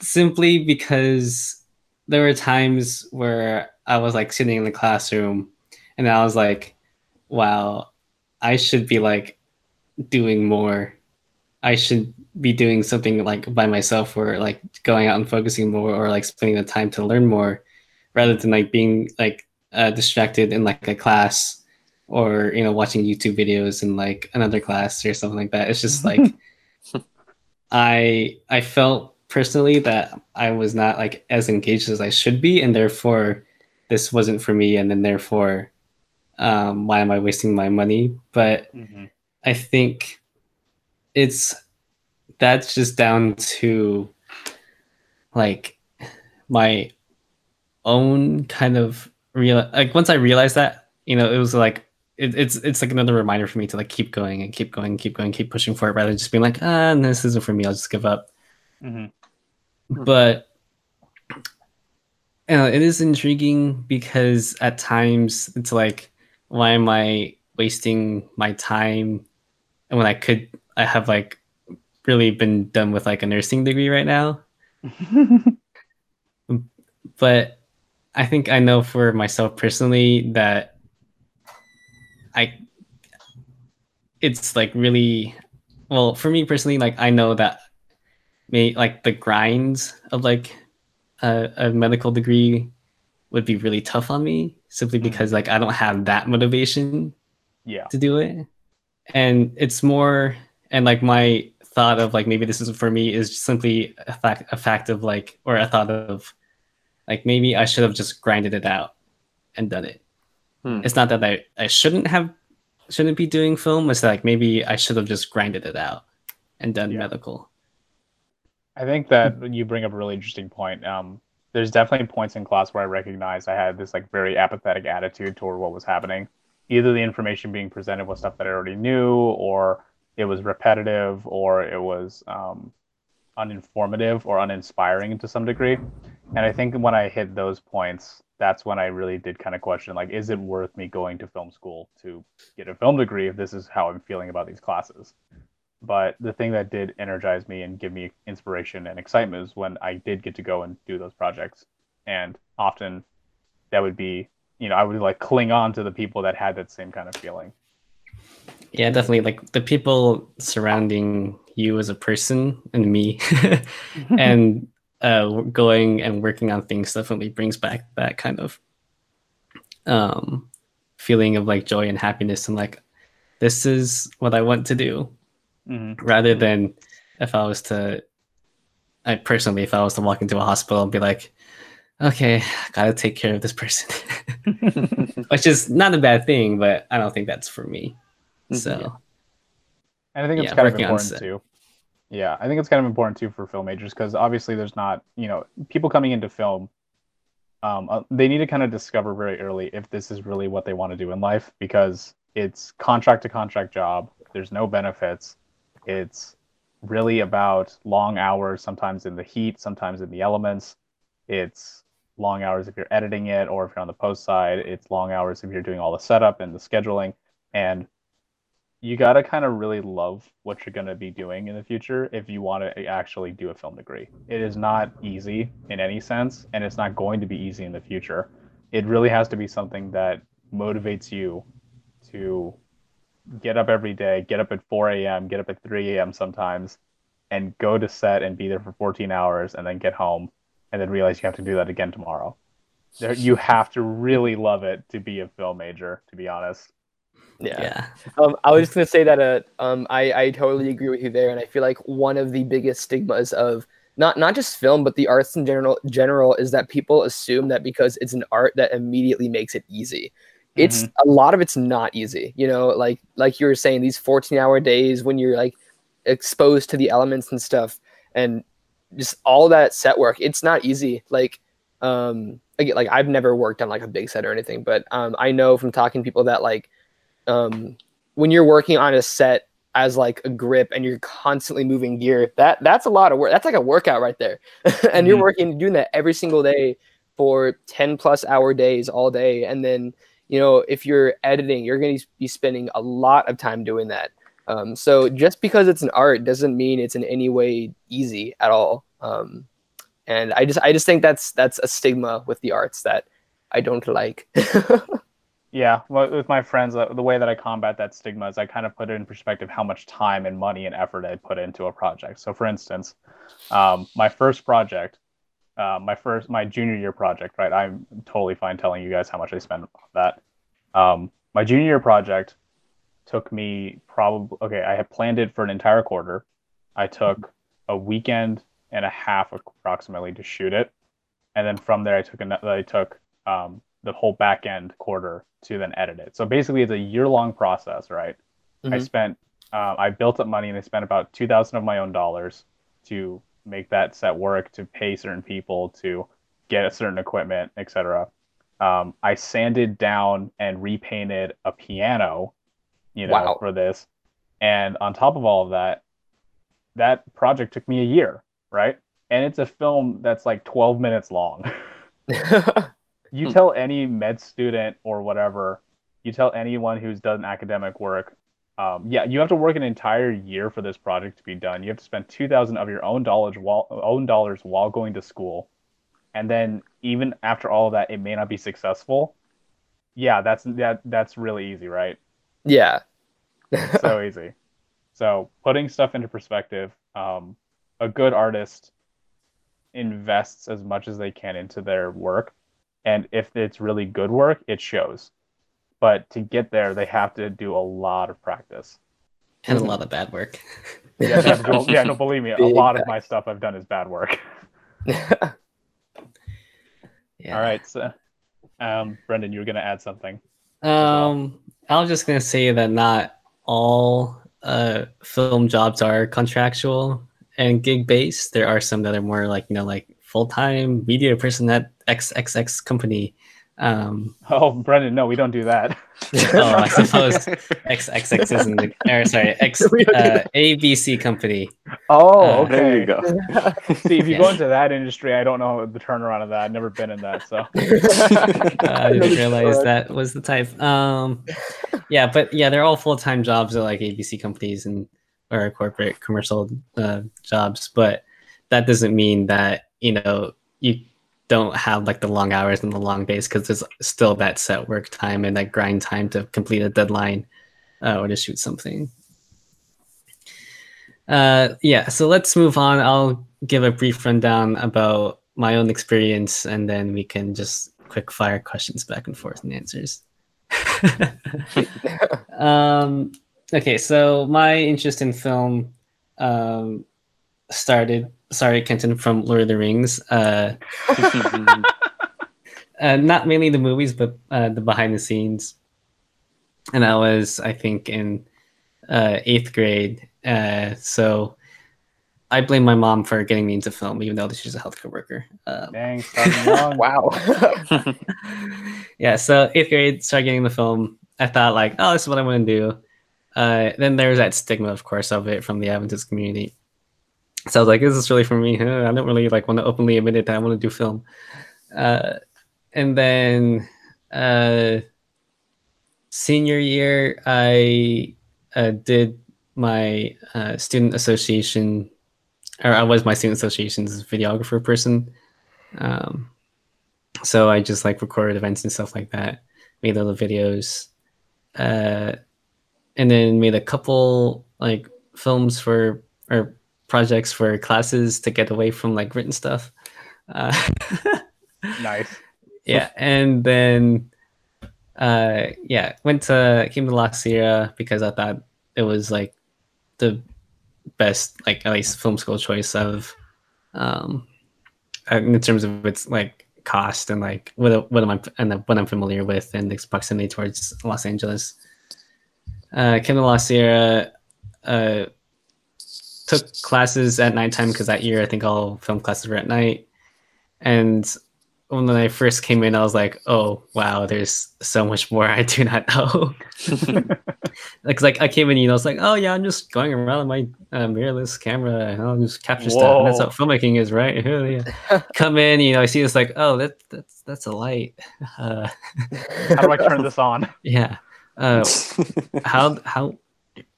simply because there were times where I was like sitting in the classroom and I was like, wow, I should be like doing more. I should be doing something like by myself or like going out and focusing more or like spending the time to learn more rather than like being like uh, distracted in like a class or you know watching YouTube videos in like another class or something like that. It's just like I I felt personally that I was not like as engaged as I should be, and therefore this wasn't for me, and then therefore, um, why am I wasting my money? But Mm-hmm. I think it's that's just down to like my own kind of real like once I realized that, you know, it was like it, it's it's like another reminder for me to like keep going and keep going, keep going, keep pushing for it rather than just being like, ah, this isn't for me, I'll just give up. Mm-hmm. But you know, it is intriguing because at times it's like, why am I wasting my time and when I could I have like really been done with like a nursing degree right now. But I think I know for myself personally that I it's like really well for me personally like I know that may like the grinds of like a, a medical degree would be really tough on me simply mm-hmm. because like I don't have that motivation yeah. to do it and it's more and like my thought of like maybe this isn't for me is simply a fact a fact of like or a thought of like maybe I should have just grinded it out and done it. Hmm. It's not that I, I shouldn't have shouldn't be doing film, it's like maybe I should have just grinded it out and done Yeah. medical. I think that you bring up a really interesting point. Um, there's definitely points in class where I recognized I had this like very apathetic attitude toward what was happening. Either the information being presented was stuff that I already knew, or it was repetitive, or it was um, uninformative or uninspiring to some degree. And I think when I hit those points, that's when I really did kind of question like, is it worth me going to film school to get a film degree if this is how I'm feeling about these classes? But the thing that did energize me and give me inspiration and excitement is when I did get to go and do those projects. And often that would be, you know, I would like cling on to the people that had that same kind of feeling. Yeah, definitely. Like the people surrounding you as a person and me and uh going and working on things definitely brings back that kind of um feeling of like joy and happiness and like this is what I want to do. Hmm rather than if I was to I personally if I was to walk into a hospital and be like okay gotta take care of this person which is not a bad thing but I don't think that's for me so And I think it's Yeah, kind of important too. Yeah, I think it's kind of important too for film majors because obviously there's not, you know, people coming into film, um, uh, they need to kind of discover very early if this is really what they want to do in life because it's contract to contract job. There's no benefits. It's really about long hours, sometimes in the heat, sometimes in the elements. It's long hours if you're editing it or if you're on the post side. It's long hours if you're doing all the setup and the scheduling. And you got to kind of really love what you're going to be doing in the future if you want to actually do a film degree. It is not easy in any sense, and it's not going to be easy in the future. It really has to be something that motivates you to get up every day, get up at 4 a.m., get up at 3 a.m. sometimes, and go to set and be there for 14 hours and then get home and then realize you have to do that again tomorrow. There, you have to really love it to be a film major, to be honest. Yeah. yeah Um, I was just gonna say that uh, um, I, I totally agree with you there, and I feel like one of the biggest stigmas of not not just film but the arts in general general is that people assume that because it's an art that immediately makes it easy. It's a lot of it's not easy, you know. Like like you were saying, these fourteen hour days when you're like exposed to the elements and stuff, and just all that set work. It's not easy. Like um, again, like I've never worked on like a big set or anything, but um, I know from talking to people that like um, when you're working on a set as like a grip and you're constantly moving gear, that that's a lot of work. That's like a workout right there. and you're Mhm. working doing that every single day for 10 plus hour days all day. And then, you know, if you're editing, you're going to be spending a lot of time doing that. Um, so just because it's an art doesn't mean it's in any way easy at all. Um, and I just I just think that's that's a stigma with the arts that I don't like. Yeah, well, with my friends, uh, the way that I combat that stigma is I kind of put it in perspective how much time and money and effort I put into a project. So, for instance, um, my first project, uh, my first, my junior year project, right? I'm totally fine telling you guys how much I spent on that. Um, my junior year project took me probably, okay, I had planned it for an entire quarter. I took a weekend and a half approximately to shoot it. And then from there, I took another, I took um, the whole back end quarter to then edit it. So basically, it's a year long process, right? I Mhm. spent, uh, I built up money and I spent about two thousand of my own dollars to make that set work, to pay certain people, to get a certain equipment, etc. Um, I sanded down and repainted a piano, you know, Wow. for this, and on top of all of that, that project took me a year, right? And it's a film that's like twelve minutes long. you Hmm. tell any med student or whatever, you tell anyone who's done academic work, um, yeah, you have to work an entire year for this project to be done. You have to spend two thousand of your own dollars while own dollars while going to school, and then even after all of that, it may not be successful. Yeah, that's that that's really easy, right? yeah. so easy. So putting stuff into perspective, um, a good artist invests as much as they can into their work, and if it's really good work, it shows. But to get there, they have to do a lot of practice. and a lot of bad work. Yeah, do- yeah no, believe me, a lot of my stuff I've done is bad work. Yeah. All right, so um, Brendon, you were gonna add something. Um, I was just gonna say that not all uh film jobs are contractual and gig based. There are some that are more like you know like full time media person at XXX company. Um, Oh, Brendon, no, we don't do that. oh, I suppose XXX isn't the or sorry X We don't do uh, ABC company. Oh, Uh, okay. There you go. See, if you Yeah. go into that industry, I don't know the turnaround of that. I've never been in that, so. I didn't realize that was the type. Um, yeah, but yeah, they're all full time jobs at like ABC companies and or corporate commercial uh, jobs. But that doesn't mean that you know you don't have like the long hours and the long days because there's still that set work time and that grind time to complete a deadline uh, or to shoot something. Uh, yeah, so let's move on. I'll give a brief rundown about my own experience and then we can just quick fire questions back and forth and answers. um, okay, so my interest in film um, started, sorry, Kenton, from Lord of the Rings. Uh, uh, not mainly the movies, but uh, the behind the scenes. And I was, I think, in uh, eighth grade. Uh, so I blame my mom for getting me into film, even though she's a healthcare worker. Um, Dang, wow. yeah, so eighth grade, started getting the film. I thought like, oh, this is what I want to do. Uh, then there's that stigma, of course, of it from the Adventist community. So I was like, is this really for me? I don't really like want to openly admit it that I want to do film. Uh, and then uh, senior year, I uh, did my uh, student association, or I was my student association's videographer person. Um, so I just like recorded events and stuff like that, made little videos, uh, and then made a couple like films for or projects for classes to get away from like written stuff. Uh, Nice. yeah, and then uh, yeah, went to came to La Sierra because I thought it was like the best like at least film school choice of um in terms of its like cost and like what what am I and what I'm familiar with and its proximity towards Los Angeles. Uh, came to La Sierra, uh, took classes at nighttime because that year I think all film classes were at night. And when I first came in, I was like, "Oh wow, there's so much more I do not know." like, like I came in, you know, was like, "Oh yeah, I'm just going around with my uh, mirrorless camera and I'll just capture stuff." And that's what filmmaking is, right? yeah. Come in, you know, I see this like, "Oh, that that's that's a light." Uh, How do I turn this on? yeah. Uh, how how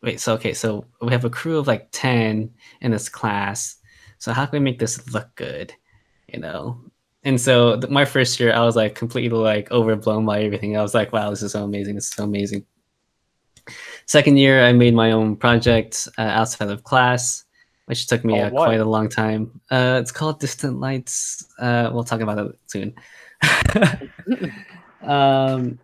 wait so okay so we have a crew of like 10 in this class. So how can we make this look good you know? And so th- my first year i was like completely like overblown by everything. I was like wow this is so amazing this is so amazing. Second year i made my own project uh, outside of class which took me Oh, uh, quite a long time. Uh, it's called distant lights. Uh, we'll talk about it soon. Um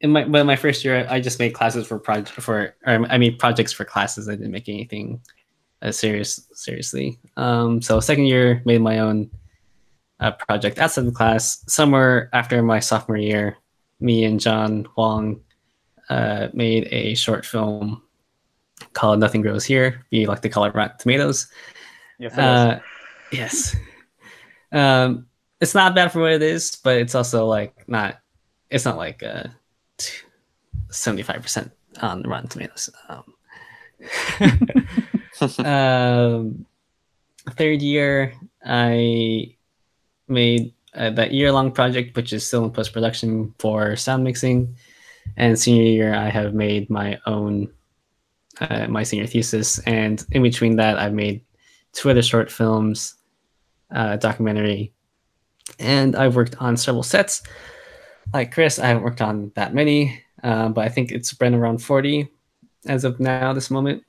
in my well, my first year, I just made classes for project for or, I mean projects for classes. I didn't make anything uh, serious seriously. Um, so second year, made my own uh, project outside the class. Somewhere after my sophomore year, me and John Huang uh, made a short film called "Nothing Grows Here." We like to call it "Rotten Tomatoes." Yes. Uh, yes. Um, it's not bad for what it is, but it's also like not. It's not like uh, 75% on Rotten Tomatoes. Um, um, third year, I made uh, that year long project, which is still in post production for sound mixing. And senior year, I have made my own, uh, my senior thesis. And in between that, I've made two other short films, uh, documentary, and I've worked on several sets. Like Chris, I haven't worked on that many, uh, but I think it's been around 40 as of now, this moment.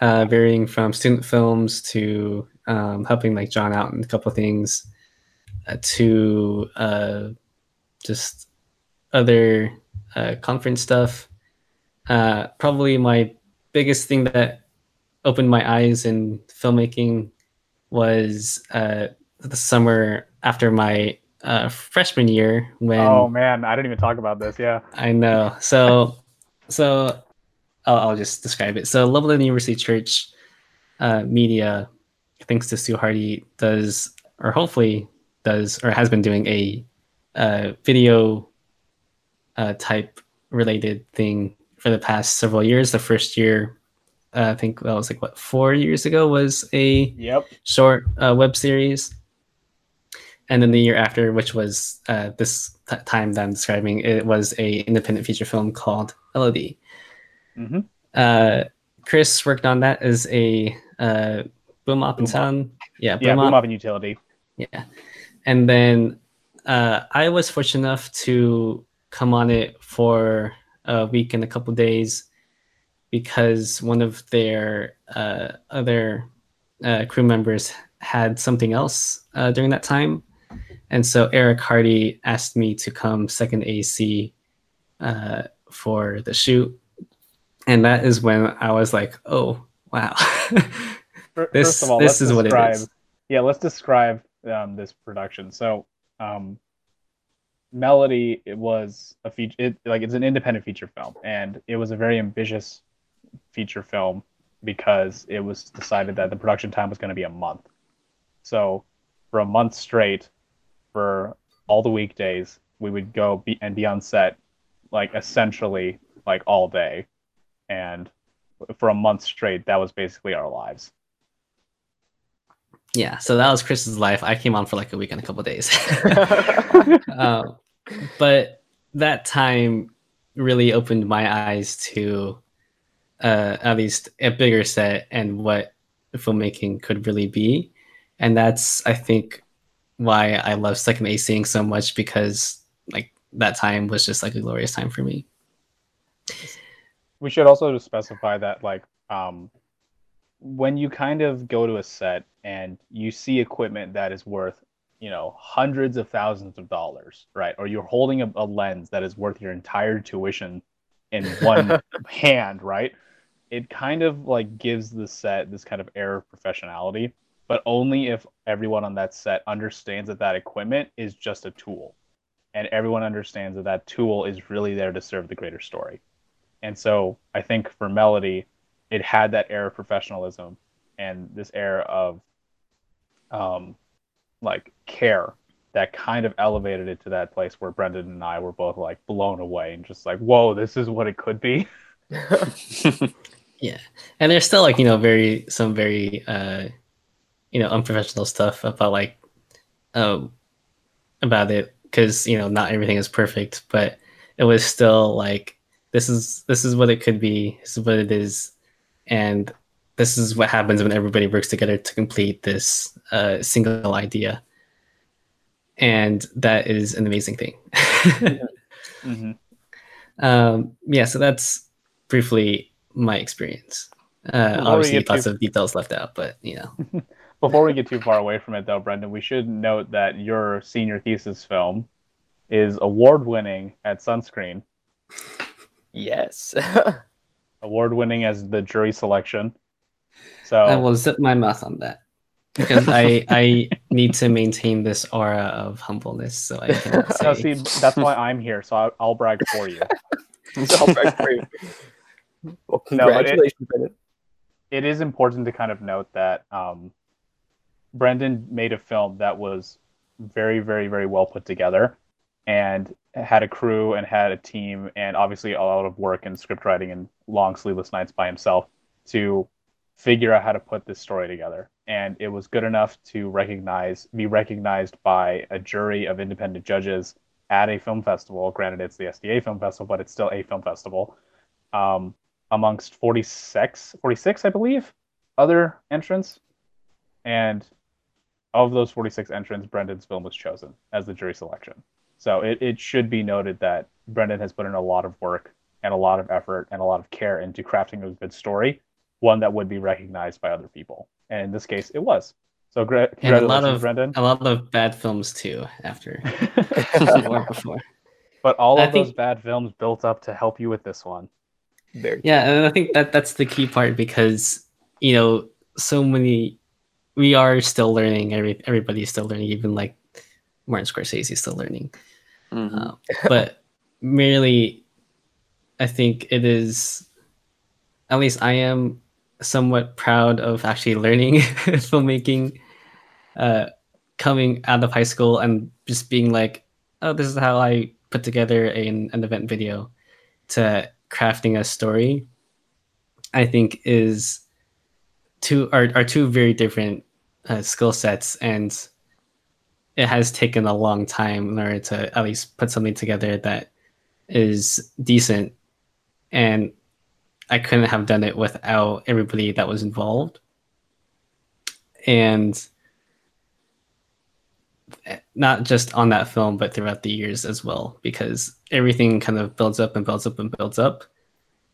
Uh, varying from student films to um, helping like John out in a couple of things, uh, to uh, just other uh, conference stuff. Uh, probably my biggest thing that opened my eyes in filmmaking was the summer after my uh, freshman year when oh man, I didn't even talk about this. Yeah. I know. So, so I'll, I'll just describe it. So, La Sierra University Church uh, Media, thanks to Sue Hardy, does or hopefully does or has been doing a uh, video uh, type related thing for the past several years. The first year, uh, I think that was like what four years ago, was a Yep. short uh, web series. And then the year after, which was uh, this t- time that I'm describing, it was a independent feature film called Melody. hmm Uh, Chris worked on that as a uh, boom op and Boom sound. Yeah, Yeah. boom Boom op. up in utility. Yeah. And then uh, I was fortunate enough to come on it for a week and a couple days because one of their uh, other uh, crew members had something else uh, during that time. And so Eric Hardy asked me to come second AC uh, for the shoot. And that is when I was like, oh, wow. This- all, this is what it is. Yeah, let's describe um, this production. So, um, Melody, it was a feature. It like it's an independent feature film, and it was a very ambitious feature film because it was decided that the production time was going to be a month. So, for a month straight, for all the weekdays, we would go be, and be on set, like essentially like all day, and for a month straight, that was basically our lives. yeah, so that was Chris's life. I came on for like a week and a couple days. um, but that time really opened my eyes to uh, at least a bigger set and what filmmaking could really be. And that's, I think, why I love Second ACing so much because like that time was just like a glorious time for me. we should also specify that like um when you kind of go to a set and you see equipment that is worth you know hundreds of thousands of dollars right? Or you're holding a, a lens that is worth your entire tuition in one hand right? It kind of like gives the set this kind of air of professionality but only if everyone on that set understands that that equipment is just a tool. And everyone understands that that tool is really there to serve the greater story. And so I think for Melody, it had that air of professionalism and this air of um, like care that kind of elevated it to that place where Brendon and I were both like blown away and just like, whoa, this is what it could be. Yeah, and there's still like you know very some very uh, you know unprofessional stuff about like um about it because you know not everything is perfect, but it was still like this is this is what it could be, this is what it is, and this is what happens when everybody works together to complete this uh, single idea, and that is an amazing thing. hmm um, yeah, so that's briefly my experience. Uh, obviously, lots to- of details left out, but you know, Before we get too far away from it, though, Brendon, we should note that your senior thesis film is award winning at SONscreen, yes. award winning as the jury selection. So I will zip my mouth on that. because I I need to maintain this aura of humbleness, so I cannot No, say. see, that's why I'm here, so I'll, I'll brag for you. I'll brag for you. Well, No, it- congratulations, Brendon. it is important to kind of note that um, Brendon made a film that was very, very, very well put together and had a crew and had a team and obviously a lot of work and script writing and long sleepless nights by himself to figure out how to put this story together. And it was good enough to recognize, be recognized by a jury of independent judges at a film festival. Granted, it's the SDA Film Festival, but it's still a film festival. Um, amongst 46, 46, I believe, other entrants. And of those 46 entrants, Brendon's film was chosen as the jury selection. So it, it should be noted that Brendon has put in a lot of work and a lot of effort and a lot of care into crafting a good story, one that would be recognized by other people. And in this case, it was. So gra- And a lot of Brendon. a lot of bad films too after or before. but all I of those bad films built up to help you with this one. Very Yeah, and I think that that's the key part because you know so many we are still learning. Every everybody's still learning. Even like Martin Scorsese is still learning. Mhm. Um, but merely, I think it is. At least I am somewhat proud of actually learning filmmaking, uh, coming out of high school and just being like, oh, this is how I put together an, an event video, to crafting a story. I think is two are, are two very different uh, skill sets and it has taken a long time in order to at least put something together that is decent. And i couldn't have done it without everybody that was involved. And not just on that film but throughout the years as well because everything kind of builds up and builds up and builds up.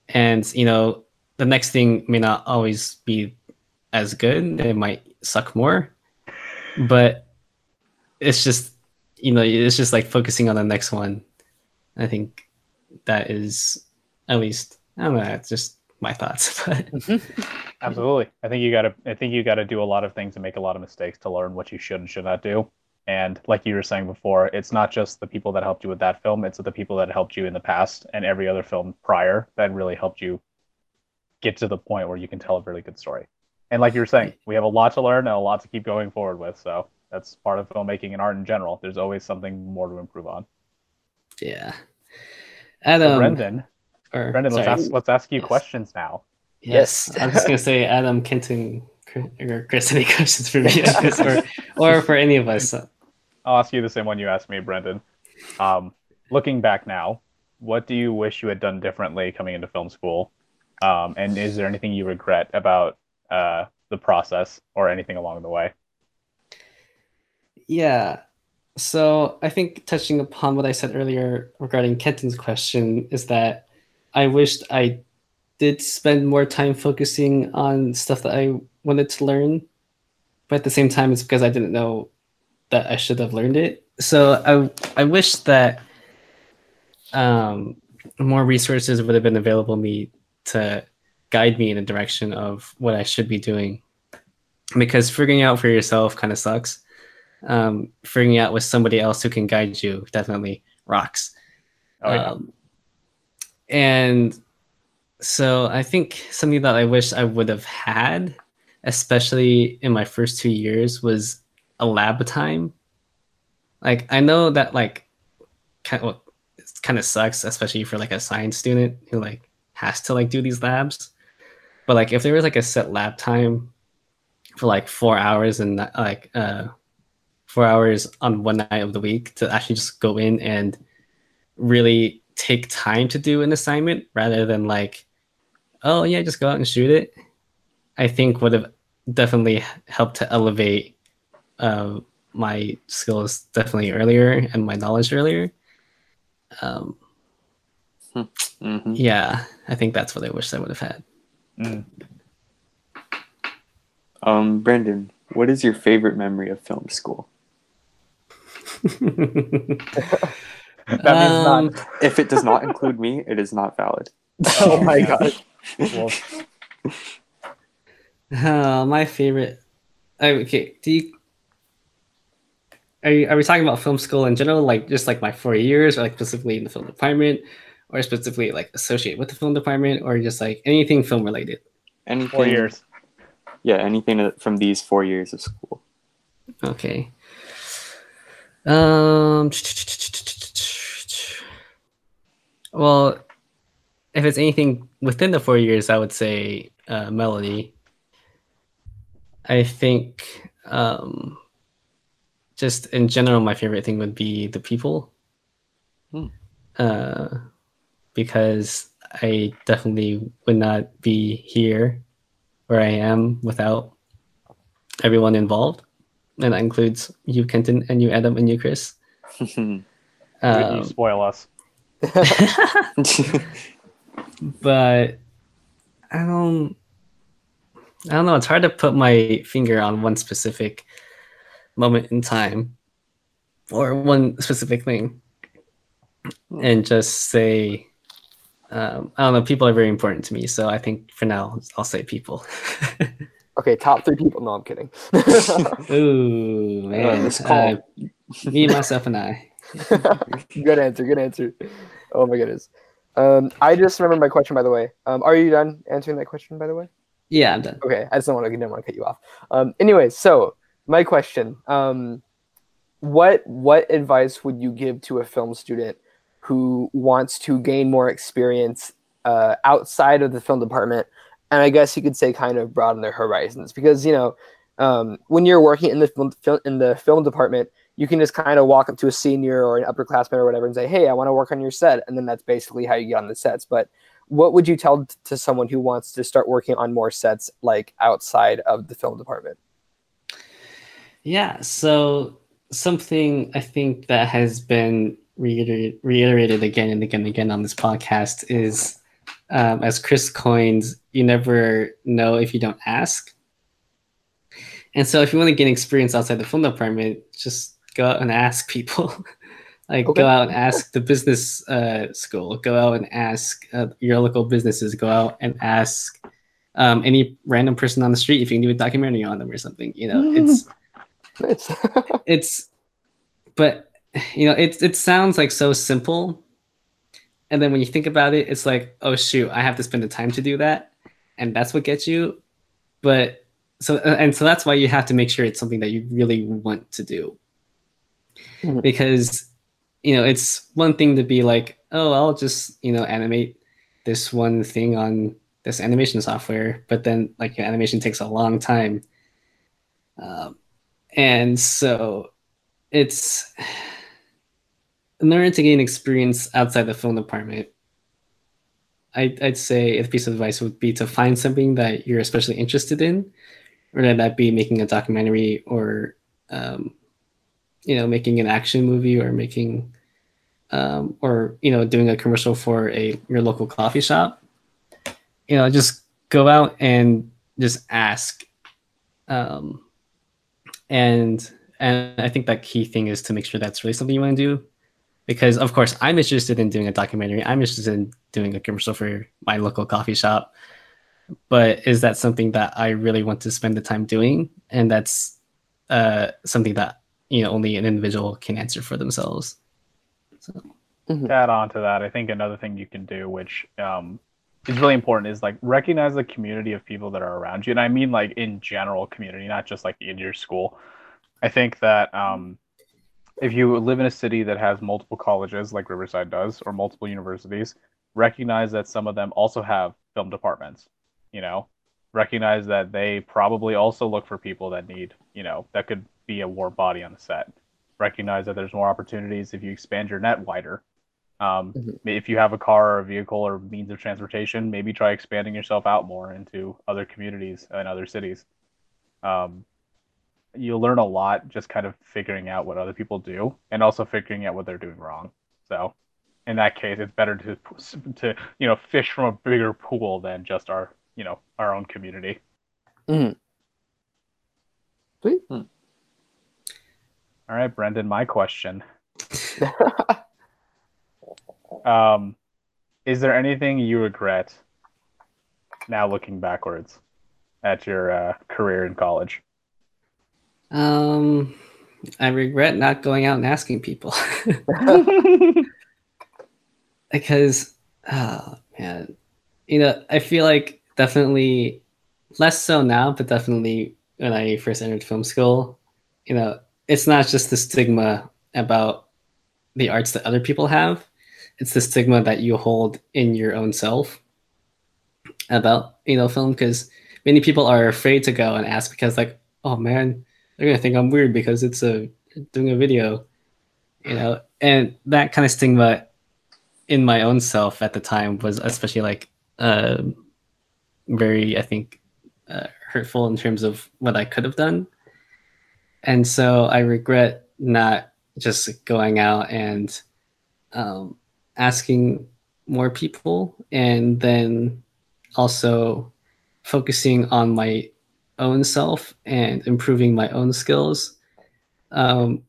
And you know the next thing may not always be as good it might suck more but it's just you know it's just like focusing on the next one i think that is at least i don't know it's just my thoughts but mm-hmm. Absolutely. I think you gotta I think you gotta do a lot of things and make a lot of mistakes to learn what you should and should not do. And like you were saying before, it's not just the people that helped you with that film, it's the people that helped you in the past and every other film prior that really helped you get to the point where you can tell a really good story. And like you were saying, we have a lot to learn and a lot to keep going forward with. So that's part of filmmaking and art in general. There's always something more to improve on. yeah So adam Brendon, or, Brendon, let's ask let's ask you Yes. questions now. yes, Yes. I'm just gonna say adam kenton Chris- or chris any questions for me or, or for any of us I'll ask you the same one you asked me, Brendon. Um, looking back now, what do you wish you had done differently coming into film school? Um, and is there anything you regret about uh, the process or anything along the way? Yeah. So I think touching upon what I said earlier regarding Kenton's question is that I wished I did spend more time focusing on stuff that I wanted to learn, but at the same time, it's because I didn't know that I should have learned it. So I I wish that um, more resources would have been available me to guide me in a direction of what I should be doing, because figuring out for yourself kind of sucks um, figuring out with somebody else who can guide you definitely rocks. Oh, yeah. Um, and so I think something that I wish I would have had, especially in my first two years, was a lab time. Like I know that like kind of, well, it kind of sucks, especially for like a science student who like has to like do these labs. But like if there was like a set lab time for like four hours and like uh four hours on one night of the week to actually just go in and really take time to do an assignment rather than like, oh yeah, just go out and shoot it. I think would have definitely helped to elevate uh, my skills definitely earlier and my knowledge earlier. Um, Mhm. yeah, I think that's what I wish I would have had. Mm. Um, Brendon, what is your favorite memory of film school? That means Um, none. If it does not include me, it is not valid. oh my yeah. god. Well, Uh, my favorite. Okay, do you are, you, are we talking about film school in general, like just like my four years, or like specifically in the film department, or specifically like associated with the film department, or just like anything film related? Anything? Four years. Yeah, anything from these four years of school. Okay. Um. Well, if it's anything within the four years, I would say uh, melody. I think um, just in general, my favorite thing would be the people. Hmm. Uh, because I definitely would not be here where I am without everyone involved. And that includes you, Kenton, and you, Adam, and you, Chris. you Um, spoil us. but I don't I don't know, it's hard to put my finger on one specific moment in time or one specific thing and just say um, I don't know, people are very important to me, so I think for now I'll say people. Okay, top three people. No, I'm kidding. Ooh, man. Uh, me, myself, and I. good answer. Good answer. Oh my goodness. Um, I just remember my question, by the way. Um, are you done answering that question, by the way? Yeah, I'm done. Okay, I just don't want to didn't want to cut you off. Um, anyway, so my question: um, what what advice would you give to a film student who wants to gain more experience uh, outside of the film department? And I guess you could say kind of broaden their horizons because you know um, when you're working in the film, fil- in the film department, you can just kind of walk up to a senior or an upperclassman or whatever and say, "Hey, I want to work on your set," and then that's basically how you get on the sets. But what would you tell t- to someone who wants to start working on more sets like outside of the film department? Yeah, so something I think that has been reiterated, reiterated again and again and again on this podcast is, um, as Chris coins, you never know if you don't ask. And so, if you want to gain experience outside the film department, just go out and ask people. like, Okay. go out and ask the business uh, school. Go out and ask uh, your local businesses. Go out and ask um, any random person on the street if you can do a documentary on them or something. You know, it's Nice. it's but you know it it sounds like so simple and then when you think about it it's like oh shoot i have to spend the time to do that and that's what gets you. But so uh, and so that's why you have to make sure it's something that you really want to do. Mhm. because you know it's one thing to be like oh i'll just you know animate this one thing on this animation software but then like your animation takes a long time. Um, and so it's in order to gain experience outside the film department I, i'd say a piece of advice would be to find something that you're especially interested in whether that be making a documentary or um, you know making an action movie or making um, or you know doing a commercial for a your local coffee shop. You know just go out and just ask um, and and i think that key thing is to make sure that's really something you want to do because of course i'm interested in doing a documentary. I'm interested in doing a commercial for my local coffee shop. But is that something that i really want to spend the time doing? And that's uh, something that you know only an individual can answer for themselves. Mhm. to add on to that, I think another thing you can do, which um, is really important, is like recognize the community of people that are around you, and I mean like in general community, not just like in your school. I think that um, if you live in a city that has multiple colleges, like Riverside does, or multiple universities, recognize that some of them also have film departments. You know, recognize that they probably also look for people that need, you know, that could be a warm body on the set. Recognize that there's more opportunities if you expand your net wider. Um, Mhm. If you have a car or a vehicle or means of transportation, maybe try expanding yourself out more into other communities and other cities. Um, you'll learn a lot just kind of figuring out what other people do and also figuring out what they're doing wrong. So, in that case, it's better to to you know fish from a bigger pool than just our you know our own community. Sweet. All right, Brendon, my question. Um, is there anything you regret now looking backwards at your uh, career in college? Um, I regret not going out and asking people. Because, oh man, you know, I feel like definitely less so now, but definitely when I first entered film school, you know, it's not just the stigma about the arts that other people have; it's the stigma that you hold in your own self about you know film because many people are afraid to go and ask because like, oh man, they're gonna think I'm weird because it's a doing a video, you know, and that kind of stigma in my own self at the time was especially like uh, very, I think, uh, hurtful in terms of what I could have done, and so I regret not just going out and um, asking more people, and then also focusing on my own self and improving my own skills. Um,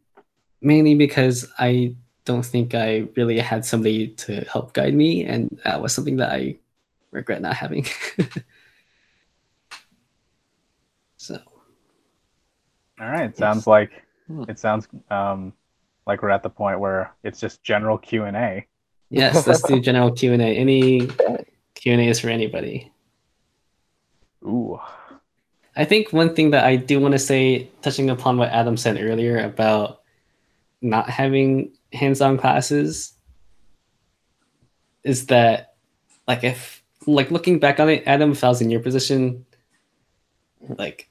mainly because I don't think I really had somebody to help guide me, and that was something that I regret not having. so, All right. it Sounds like Hmm. it sounds um, like we're at the point where it's just general Q and A. yes, let's do general Q and A. Any Q and A is for anybody. Ooh. I think one thing that I do want to say, touching upon what Adam said earlier about not having hands-on classes, is that like if like looking back on it, Adam, if I was in your position, like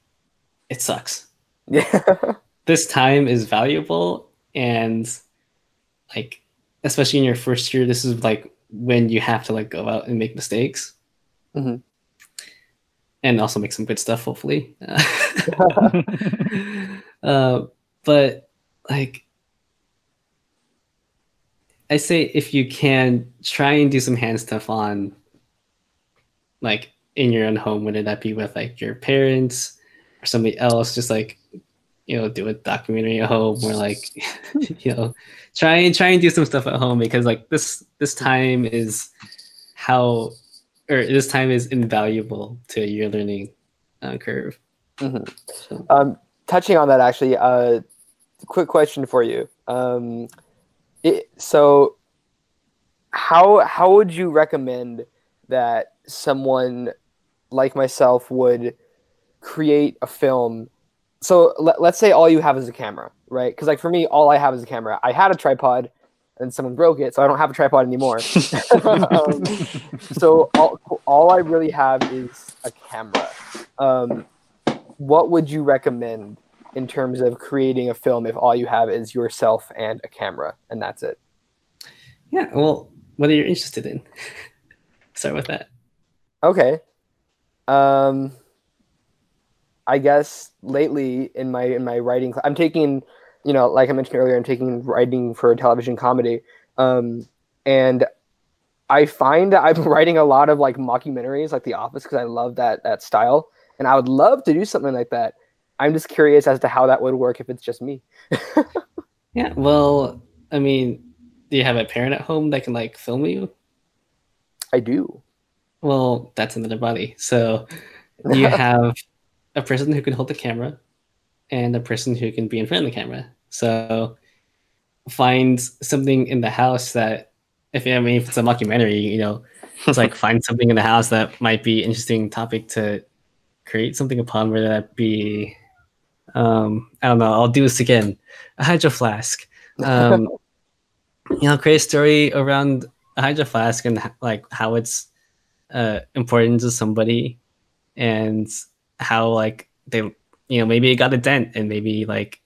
it sucks. Yeah. This time is valuable and like especially in your first year, this is like when you have to like go out and make mistakes. Mhm. And also make some good stuff, hopefully. uh, but like I say if you can try and do some hand stuff on like in your own home, whether that be with like your parents or somebody else, just like you know, do a documentary at home or like you know, try and try and do some stuff at home because like this this time is how or this time is invaluable to your learning uh, curve. Mhm. So, Um, touching on that, actually, uh, quick question for you. Um, it, so, how how would you recommend that someone like myself would create a film? So let, let's say all you have is a camera, right? Because like for me, all I have is a camera. I had a tripod, and someone broke it, so I don't have a tripod anymore. um, so all, all I really have is a camera. Um, what would you recommend in terms of creating a film if all you have is yourself and a camera and that's it? yeah, well, whether you're interested in. Start with that. Okay. Um, I guess lately in my in my writing, cl- I'm taking, you know, like I mentioned earlier, I'm taking writing for a television comedy, um, and I find that I'm writing a lot of like mockumentaries, like The Office, because I love that that style, and I would love to do something like that. I'm just curious as to how that would work if it's just me. Yeah, well, I mean, do you have a parent at home that can like film you? I do. Well, that's another body. So you have a person who can hold the camera and a person who can be in front of the camera. So find something in the house that if I mean if it's a mockumentary, you know, it's like find something in the house that might be interesting topic to create something upon, whether that be um I don't know, I'll do this again. A hydro flask. Um you know, create a story around a hydro flask and like how it's uh important to somebody and how like they you know maybe it got a dent and maybe like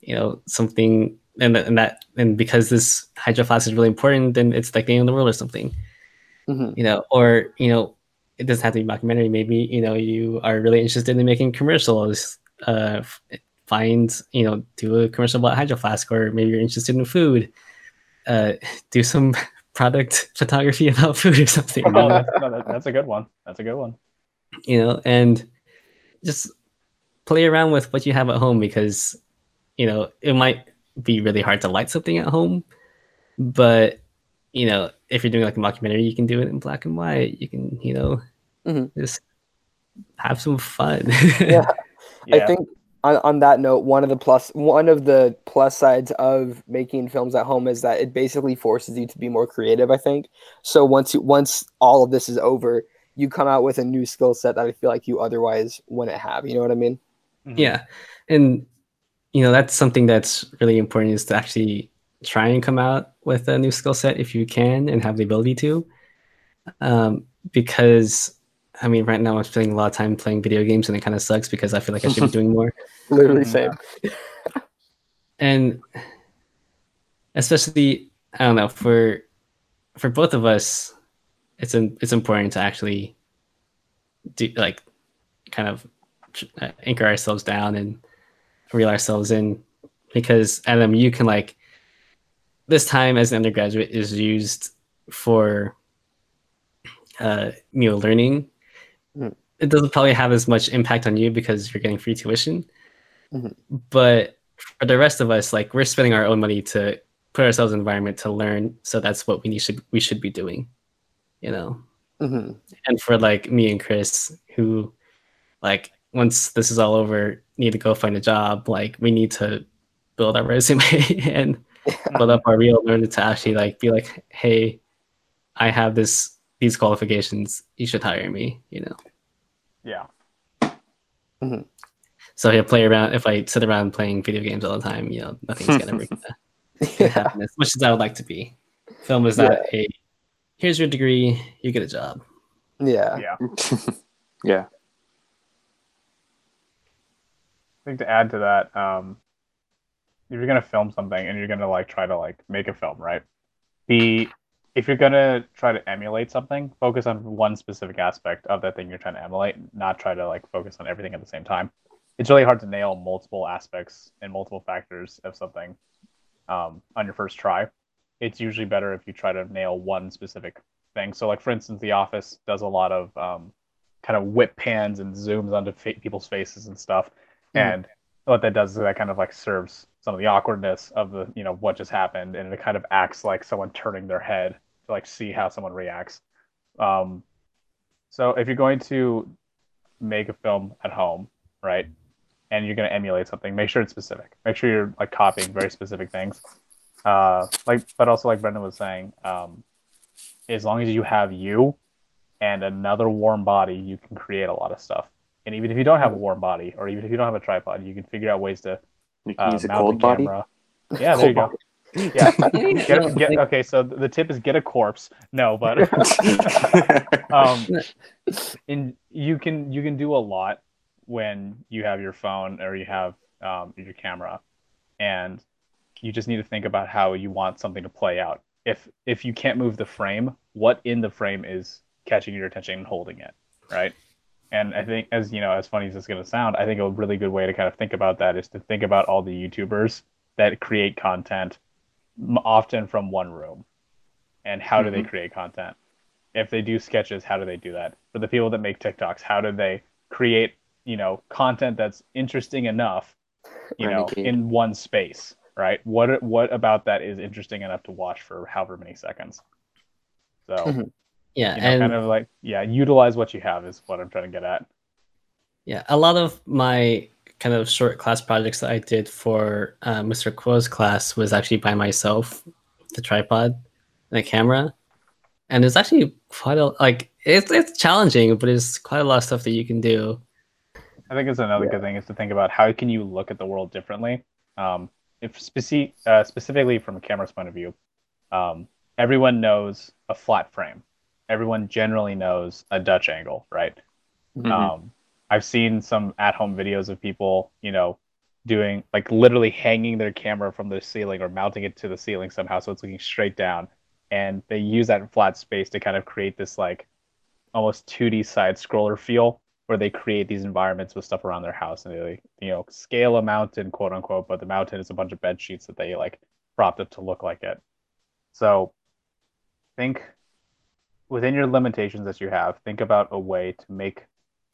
you know something and, and that and because this hydro flask is really important then it's like the end of the world or something Mhm. you know or you know it doesn't have to be documentary maybe you know you are really interested in making commercials uh find you know do a commercial about hydro flask or maybe you're interested in food uh do some product photography about food or something no, that's, no, that, that's a good one. That's a good one. you know, and just play around with what you have at home because, you know, it might be really hard to light something at home, but you know, if you're doing like a mockumentary, you can do it in black and white. You can, you know, Mhm. just have some fun. Yeah. Yeah. I think on, on that note, one of the plus one of the plus sides of making films at home is that it basically forces you to be more creative. I think so. Once you once all of this is over, you come out with a new skill set that I feel like you otherwise wouldn't have. You know what I mean? Mhm. Yeah, and you know that's something that's really important is to actually try and come out with a new skill set if you can and have the ability to. Um, because I mean, right now I'm spending a lot of time playing video games, and it kind of sucks because I feel like I should be doing more. Literally same. and especially I don't know for for both of us, it's in, it's important to actually do like kind of anchor ourselves down and reel ourselves in because Adam, you can like this time as an undergraduate is used for uh you know learning. Mm. It doesn't probably have as much impact on you because you're getting free tuition. Mhm. But for the rest of us, like we're spending our own money to put ourselves in an environment to learn. So that's what we need should we should be doing, you know. hmm And for like me and Chris, who like once this is all over, need to go find a job. Like we need to build our resume and build up our reel in to actually like be like, hey, I have this these qualifications. You should hire me. You know. Yeah. Mm-hmm. So if I play around, if I sit around playing video games all the time, you know, nothing's gonna really gonna yeah. happen as much as I would like to be. Film is not a here's your degree, you get a job. Yeah. Yeah. yeah. I think to add to that, um, if you're gonna film something and you're gonna like try to like make a film, right? The if you're gonna try to emulate something, focus on one specific aspect of that thing you're trying to emulate, not try to like focus on everything at the same time. It's really hard to nail multiple aspects and multiple factors of something um, on your first try. It's usually better if you try to nail one specific thing. So, like for instance, The Office does a lot of um, kind of whip pans and zooms onto fa- people's faces and stuff. And what that does is that kind of like serves some of the awkwardness of the you know what just happened and it kind of acts like someone turning their head to like see how someone reacts. Um so if you're going to make a film at home right and you're going to emulate something make sure it's specific. Make sure you're like copying very specific things. Uh like but also like brendon was saying um as long as you have you and another warm body you can create a lot of stuff and even if you don't have a warm body, or even if you don't have a tripod, you can figure out ways to uh, use a mount cold the body. camera. Yeah, there you go. Yeah, get, get, okay. So the tip is get a corpse. No, but um, and you can you can do a lot when you have your phone or you have um, your camera, and you just need to think about how you want something to play out. If if you can't move the frame, what in the frame is catching your attention and holding it, right? And I think, as you know, as funny as it's going to sound, I think a really good way to kind of think about that is to think about all the YouTubers that create content, often from one room, and how do they create content? If they do sketches, how do they do that? For the people that make TikToks, how do they create, you know, content that's interesting enough, you know, in one space, right? What what about that is interesting enough to watch for however many seconds? So Mhm. Yeah, you know, and kind of like yeah, utilize what you have is what I'm trying to get at. Yeah, a lot of my kind of short class projects that I did for uh, Mr. Quo's class was actually by myself, the tripod and a camera, and it's actually quite a like it's it's challenging, but it's quite a lot of stuff that you can do. I think it's another good thing is to think about how can you look at the world differently. Um, if speci- uh, specifically from a camera's point of view, um, everyone knows a flat frame. Everyone generally knows a Dutch angle, right? Mhm. Um, I've seen some at-home videos of people, you know, doing like literally hanging their camera from the ceiling or mounting it to the ceiling somehow so it's looking straight down, and they use that flat space to kind of create this like almost 2D side scroller feel where they create these environments with stuff around their house and they like, you know scale a mountain quote unquote but the mountain is a bunch of bed sheets that they like propped up to look like it so think within your limitations that you have think about a way to make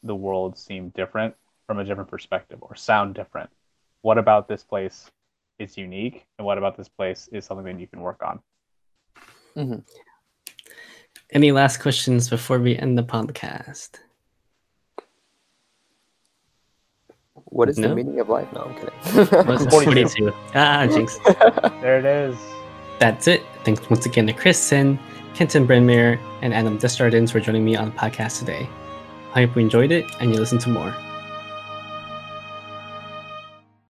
the world seem different from a different perspective or sound different what about this place is unique and what about this place is something that you can work on Any last questions before we end the podcast? What is the meaning of life? No, I'm kidding. Was 42. 42. Ah, jinx. There it is. That's it. Thanks once again to Kristen, Kenton Brynmere, and Adam Desjardins for joining me on the podcast today. I hope you enjoyed it and you listen to more.